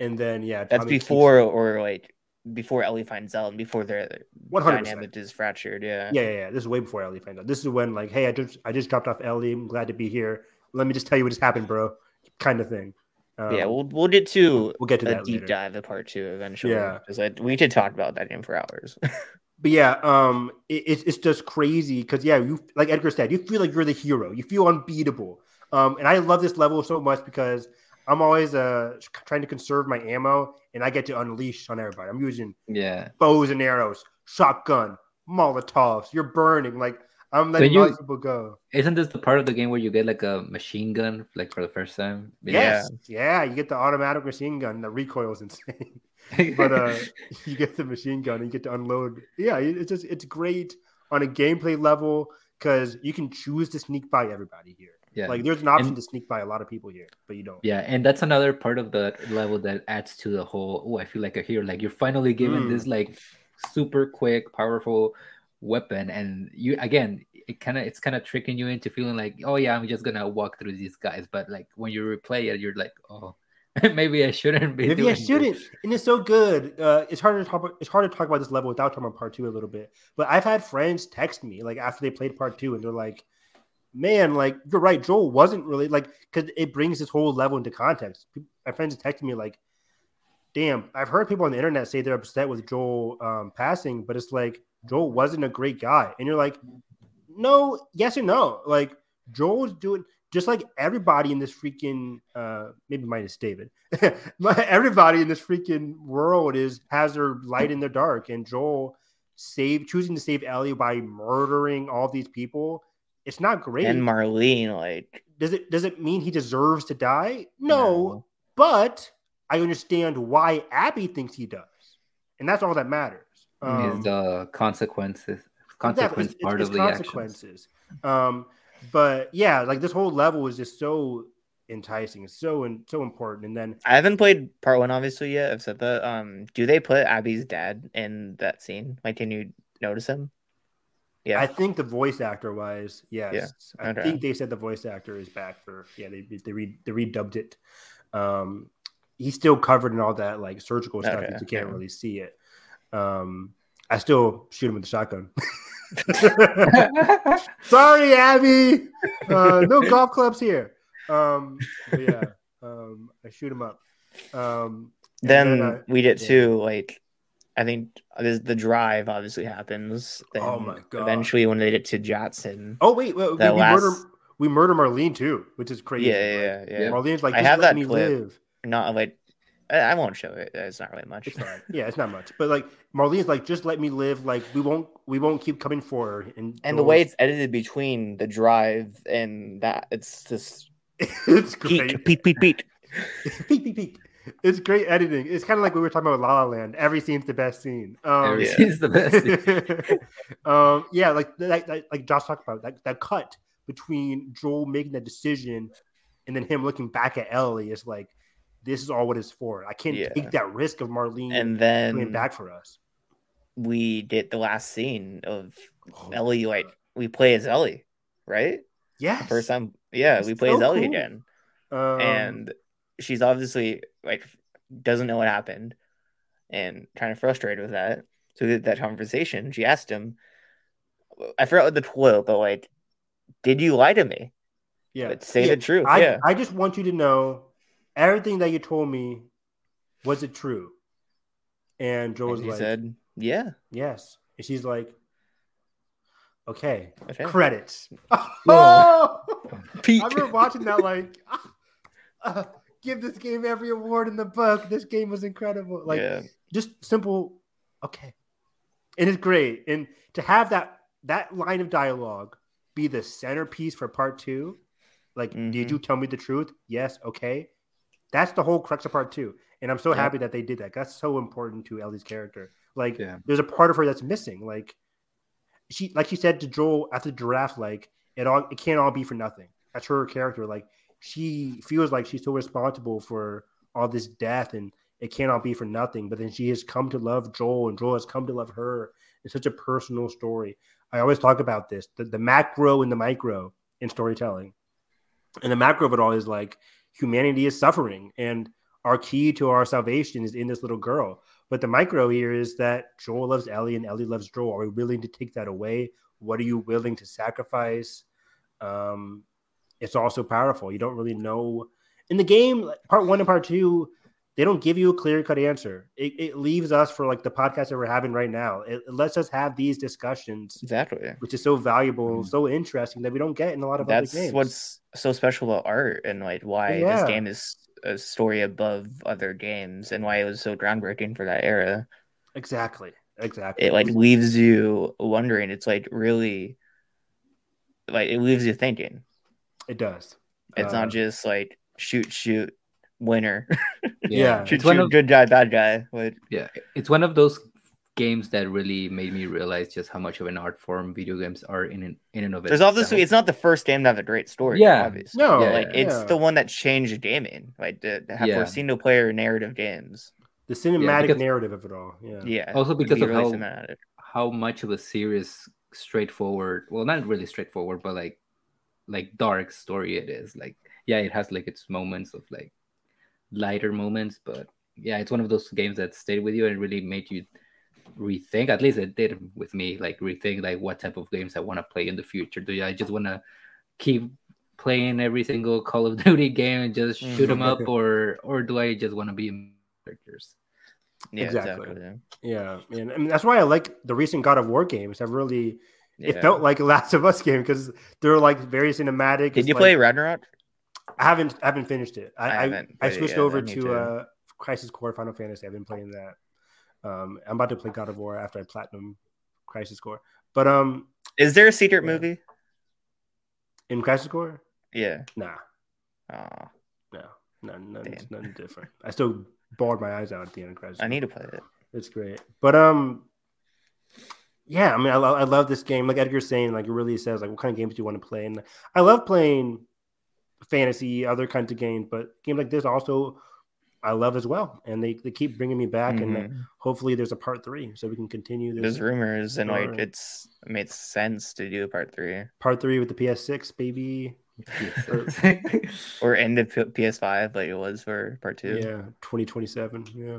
and then yeah, that's Tommy keeps- before or like before ellie finds out and before their 100%. dynamic is fractured yeah Yeah, yeah, yeah. This is way before Ellie finds out. This is when like, hey, I just I just dropped off Ellie. I'm glad to be here. Let me just tell you what just happened, bro. Kind of thing. Um, yeah we'll, we'll get to we'll get to a that deep later. dive of part two eventually Yeah. because I, we could talk about that game for hours But yeah, um, it, it's it's just crazy because yeah, you like Edgar said, you feel like you're the hero. You feel unbeatable. Um, and I love this level so much because I'm always uh trying to conserve my ammo, and I get to unleash on everybody. I'm using yeah, bows and arrows, shotgun, molotovs. You're burning like I'm letting you- people go. isn't this the part of the game where you get like a machine gun, like for the first time? Yes, yeah, you get the automatic machine gun. The recoil is insane. but uh you get the machine gun and you get to unload yeah it's just it's great on a gameplay level because you can choose to sneak by everybody here yeah, like there's an option And- to sneak by a lot of people here but you don't Yeah, and that's another part of the level that adds to the whole. Oh, I feel like a hero. Like you're finally given Mm. this like super quick, powerful weapon, and you again, it kind of it's kind of tricking you into feeling like, oh yeah, I'm just gonna walk through these guys. But like when you replay it, you're like, oh, maybe I shouldn't be. maybe i shouldn't and it's so good uh it's hard to talk about, it's hard to talk about this level without talking about part two a little bit but i've had friends text me like after they played part two and they're like man like you're right joel wasn't really like because it brings this whole level into context my friends texted me like damn, I've heard people on the internet say they're upset with Joel um, passing, but it's like Joel wasn't a great guy, and you're like, no, yes and no. Like Joel's doing just like everybody in this freaking, uh, maybe minus David, everybody in this freaking world is has their light in their dark, and Joel save choosing to save Ellie by murdering all these people. It's not great. and marlene like does it does it mean he deserves to die? no. No. but I understand why Abby thinks he does, and that's all that matters. is Um, the consequences exactly, consequence it's- part it's of the consequences. Um, but yeah, like this whole level is just so enticing. It's so and so important. And then I haven't played part one obviously yet. I've said that. Um, do they put Abby's dad in that scene? Like, can you notice him? Yeah, I think the voice actor wise, yes, I okay. think they said the voice actor is back for yeah. They they, re, they redubbed it. Um, he's still covered in all that like surgical stuff. Okay, You can't yeah. really see it. Um, I still shoot him with the shotgun. Sorry, Abby. Uh, no golf clubs here. Um, yeah, um, I shoot him up. Um, and then, uh, we get yeah. to like, I think the drive obviously happens. Then Oh my God. Eventually, when they get to Jackson, oh wait, wait we, we last- murder we murder Marlene too, which is crazy. yeah, yeah, yeah, yeah. Marlene's like, I have let that me clip. live. Not like, I, won't show it. It's not really much. It's. Yeah, it's not much, but like Marlene's like, just let me live. Like we won't, we won't keep coming for her. And and the way it's edited between the drive and that, it's just it's great. peak, peak, peak, peak. peek, peek, peek. It's great editing. It's kind of like we were talking about La La Land. Every scene's the best scene. Um, Every yeah. scene's the best. um, yeah, like that, that, like Josh talked about that, that cut between Joel making that decision and then him looking back at Ellie is like, this is all what it's for. I can't Yeah. take that risk of Marlene And then coming then back for us. we did the last scene of Oh, Ellie. Like we play as Ellie, right? Yeah. First time, yeah, we play so as Ellie cool. again, Um, and she's obviously like doesn't know what happened and kind of frustrated with that. So we that conversation. She asked him, I forgot what the quote, but like, did you lie to me? yeah, But say Yeah, the truth. I, yeah. I just want you to know everything that you told me was it true? And Joe was And he like, said, yeah. yes. And she's like, okay, Okay. credits. oh, Peak. I remember watching that like, uh, give this game every award in the book. This game was incredible. Like, yeah. just simple, okay. And it's great. And to have that that line of dialogue be the centerpiece for part two, like, did Mhm. you tell me the truth? Yes, okay. That's the whole crux of part two. And I'm so Yep. happy that they did that. That's so important to Ellie's character. Like, Yeah. there's a part of her that's missing. Like, she like she said to Joel after the giraffe, like, it all it can't all be for nothing. That's her character. Like, she feels like she's so responsible for all this death and it cannot be for nothing. But then she has come to love Joel and Joel has come to love her. It's such a personal story. I always talk about this the, the macro and the micro in storytelling. And the macro of it all is like humanity is suffering and our key to our salvation is in this little girl. But the micro here is that Joel loves Ellie and Ellie loves Joel. Are we willing to take that away? What are you willing to sacrifice? Um, it's also powerful. You don't really know in the game, part one and part two, they don't give you a clear cut answer. It, it leaves us for like the podcast that we're having right now. It, it lets us have these discussions, Exactly. which is so valuable, Mhm. so interesting that we don't get in a lot of That's other games. what's so special about art and like why Yeah. this game is a story above other games and why it was so groundbreaking for that era. exactly, exactly. It like leaves you wondering. It's like really like it leaves you thinking. It does. It's Uh, not just like shoot, shoot, winner. Yeah. shoot, It's one shoot, of good guy, bad guy. But yeah, it's one of those games that really made me realize just how much of an art form video games are in an, in and of there's itself. obviously it's not the first game to have a great story. Yeah. obviously. No, Yeah, like it's yeah. the one that changed gaming. Like to, to have Yeah. for single player narrative games. the cinematic because- narrative of it all. Yeah. Yeah. Also because be of how- cinematic. how much of a serious, straightforward, well, not really straightforward, but like like dark story it is. Like, yeah, it has like its moments of like lighter moments, but yeah, it's one of those games that stayed with you and really made you rethink. At least it did with me, like rethink like what type of games I want to play in the future. Do I just want to keep playing every single Call of Duty game and just mm-hmm. shoot them up, or or do I just want to be characters? Yeah, Exactly. exactly. Yeah, and, and that's why I like the recent God of War games. Have really it felt like a Last of Us game because they're like very cinematic. Did you like- play Ragnarok? I haven't I haven't finished it. I I I, switched yet. over to uh, Crisis Core Final Fantasy. I've been playing that. Um, I'm about to play God of War after I platinum Crisis Core. But um, Is there a secret Yeah. movie? in Crisis Core, Yeah. nah, Aw, no, none, none, nothing different. I still bawled my eyes out at the end of Crisis. I need to play it. It's great. But um, yeah, I mean, I, lo- I love this game. Like Edgar's saying, like it really says like what kind of games do you want to play? And I love playing fantasy, other kinds of games, but games like this also I love as well. And they, they keep bringing me back, and uh, Mhm. hopefully there's a part three so we can continue this There's rumors, and like it's it made sense to do a part three part three with the PS6, baby. or end of P- PS5 like it was for part two. Yeah, 2027. Yeah.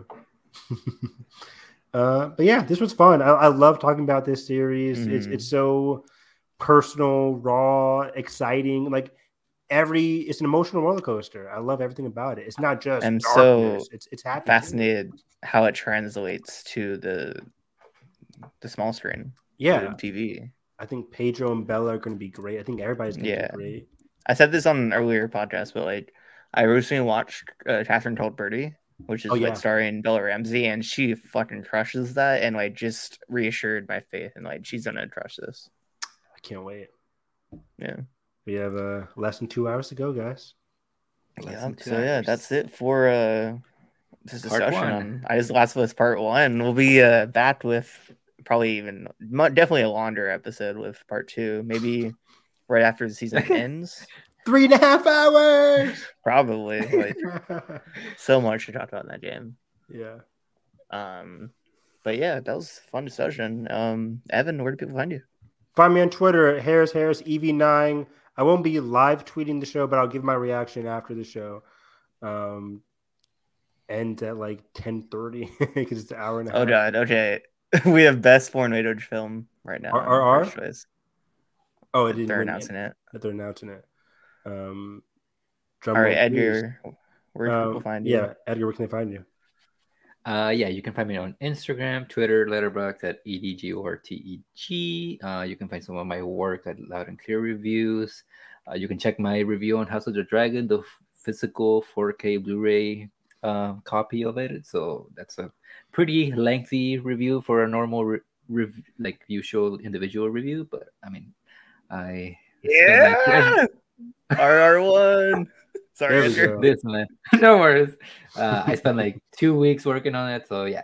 uh, but yeah, this was fun. I, I love talking about this series. It's Mhm. it's so personal, raw, exciting. Like every, it's an emotional roller coaster. I love everything about it. It's not just I'm so it's it's happy. Fascinated how it translates to the the small screen, Yeah, TV. I think Pedro and Bella are going to be great. I think everybody's going to Yeah. be great. I said this on an earlier podcast, but like I recently watched uh, Catherine Called Birdy, which is Oh, like starring Bella Ramsey, and she fucking crushes that, and like just reassured my faith, and like she's gonna crush this. I can't wait. Yeah. We have uh, less than two hours to go, guys. Less Yeah. So yeah, that's it for uh this Part discussion one. on I just Last of Us Part One. We'll be uh back with probably even definitely a longer episode with Part Two, maybe right after the season ends. Three and a half hours. Probably like so much to talk about in that game. yeah. Um, but yeah, that was a fun discussion. Um, Evan, where do people find you? Find me on Twitter at Harris Harris EV9. I won't be live tweeting the show, but I'll give my reaction after the show. Um, and at like ten thirty because it's an hour and a half. Oh god, okay. we have best foreign language film right now. R-. Oh, it didn't They're announcing it. but They're announcing it. Um, drum All right, roll, please. Edgar, where do people Um, find you? yeah, Edgar, where can they find you? Uh, yeah, you can find me on Instagram, Twitter, Letterboxd at E edgorteg. Uh, you can find some of my work at Loud and Clear Reviews. Uh, you can check my review on House of the Dragon, the physical 4K Blu-ray uh, copy of it. So that's a pretty lengthy review for a normal re- rev- like usual individual review. But I mean, I Yeah, RRR one. Sorry, There we this man. no worries. Uh, I spent like two weeks working on it. So yeah,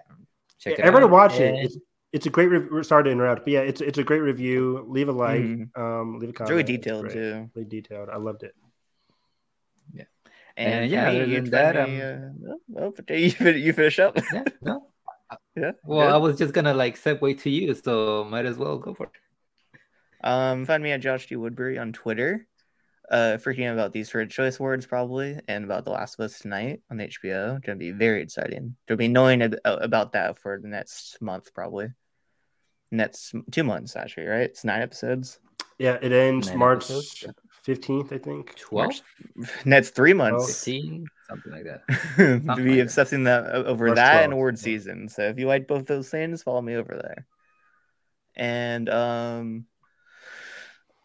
check Yeah, it everybody out. watch it. It's, it's a great. Re- sorry to interrupt, but yeah, it's it's a great review. Leave a like. Mhm. Um, leave a It's comment. really detailed great. too. Really detailed. I loved it. And, And yeah, yeah, other you than that, me, uh, well, but you you finish up. yeah, no. yeah. Well, good. I was just gonna like segue to you, so might as well go for it. Um, find me at Josh D Woodbury on Twitter. Uh, freaking out about these Red Choice Awards probably, and about The Last of Us tonight on HBO. Gonna be very exciting. There'll be knowing ab- about that for the next month probably. Next two months actually, right? It's nine episodes. Yeah, it ends Nine March episodes, fifteenth, I think. Twelve, Next three months. fifteen, something like that. to like be that. obsessing that o- over March that and 12th, award yeah. season. So if you like both those things, follow me over there. And um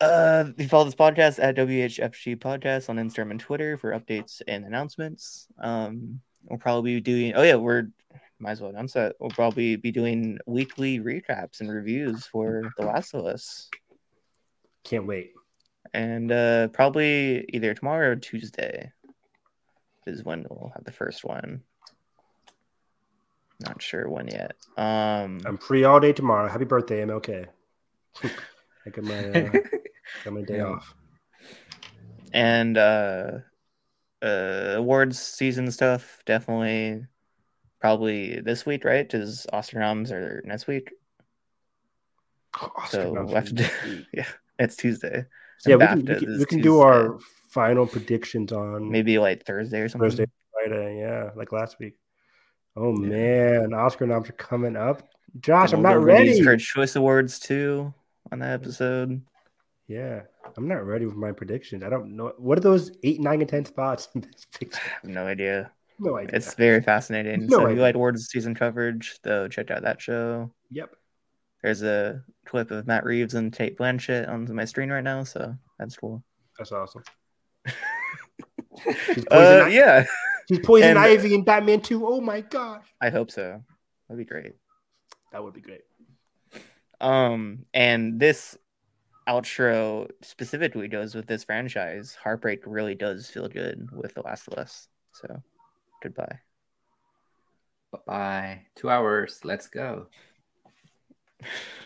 uh you follow this podcast at WHFG Podcast on Instagram and Twitter for updates and announcements. Um we'll probably be doing oh yeah, we're might as well announce that. We'll probably be doing weekly recaps and reviews for The Last of Us. Can't wait. And uh probably either tomorrow or Tuesday is when we'll have the first one. Not sure when yet. Um I'm free all day tomorrow. Happy birthday, MLK. I got my uh, got my day Yeah. off. and uh uh awards season stuff definitely probably this week, right? Because Oscar noms are next week. Oscar So we'll have to do, yeah, it's Tuesday. yeah, we can, we can, we can do our final predictions on maybe like Thursday or something. Thursday, Friday. Yeah, like last week. Oh Yeah. man, Oscar noms are coming up. Josh, And I'm we'll not ready. for Choice Awards too on that episode. Yeah, I'm not ready with my predictions. I don't know what are those eight, nine, and ten spots in this picture. I have no idea. No idea. It's very fascinating. No so if you idea. like awards season coverage, though, check out that show. Yep. There's a clip of Matt Reeves and Cate Blanchett on my screen right now, so that's cool. That's awesome. Uh, yeah, she's poison and- ivy in Batman 2. Oh my gosh. I hope so. That'd be great. That would be great. Um, and this outro specifically goes with this franchise. Heartbreak really does feel good with The Last of Us. So, goodbye. Bye bye. Two hours. Let's go.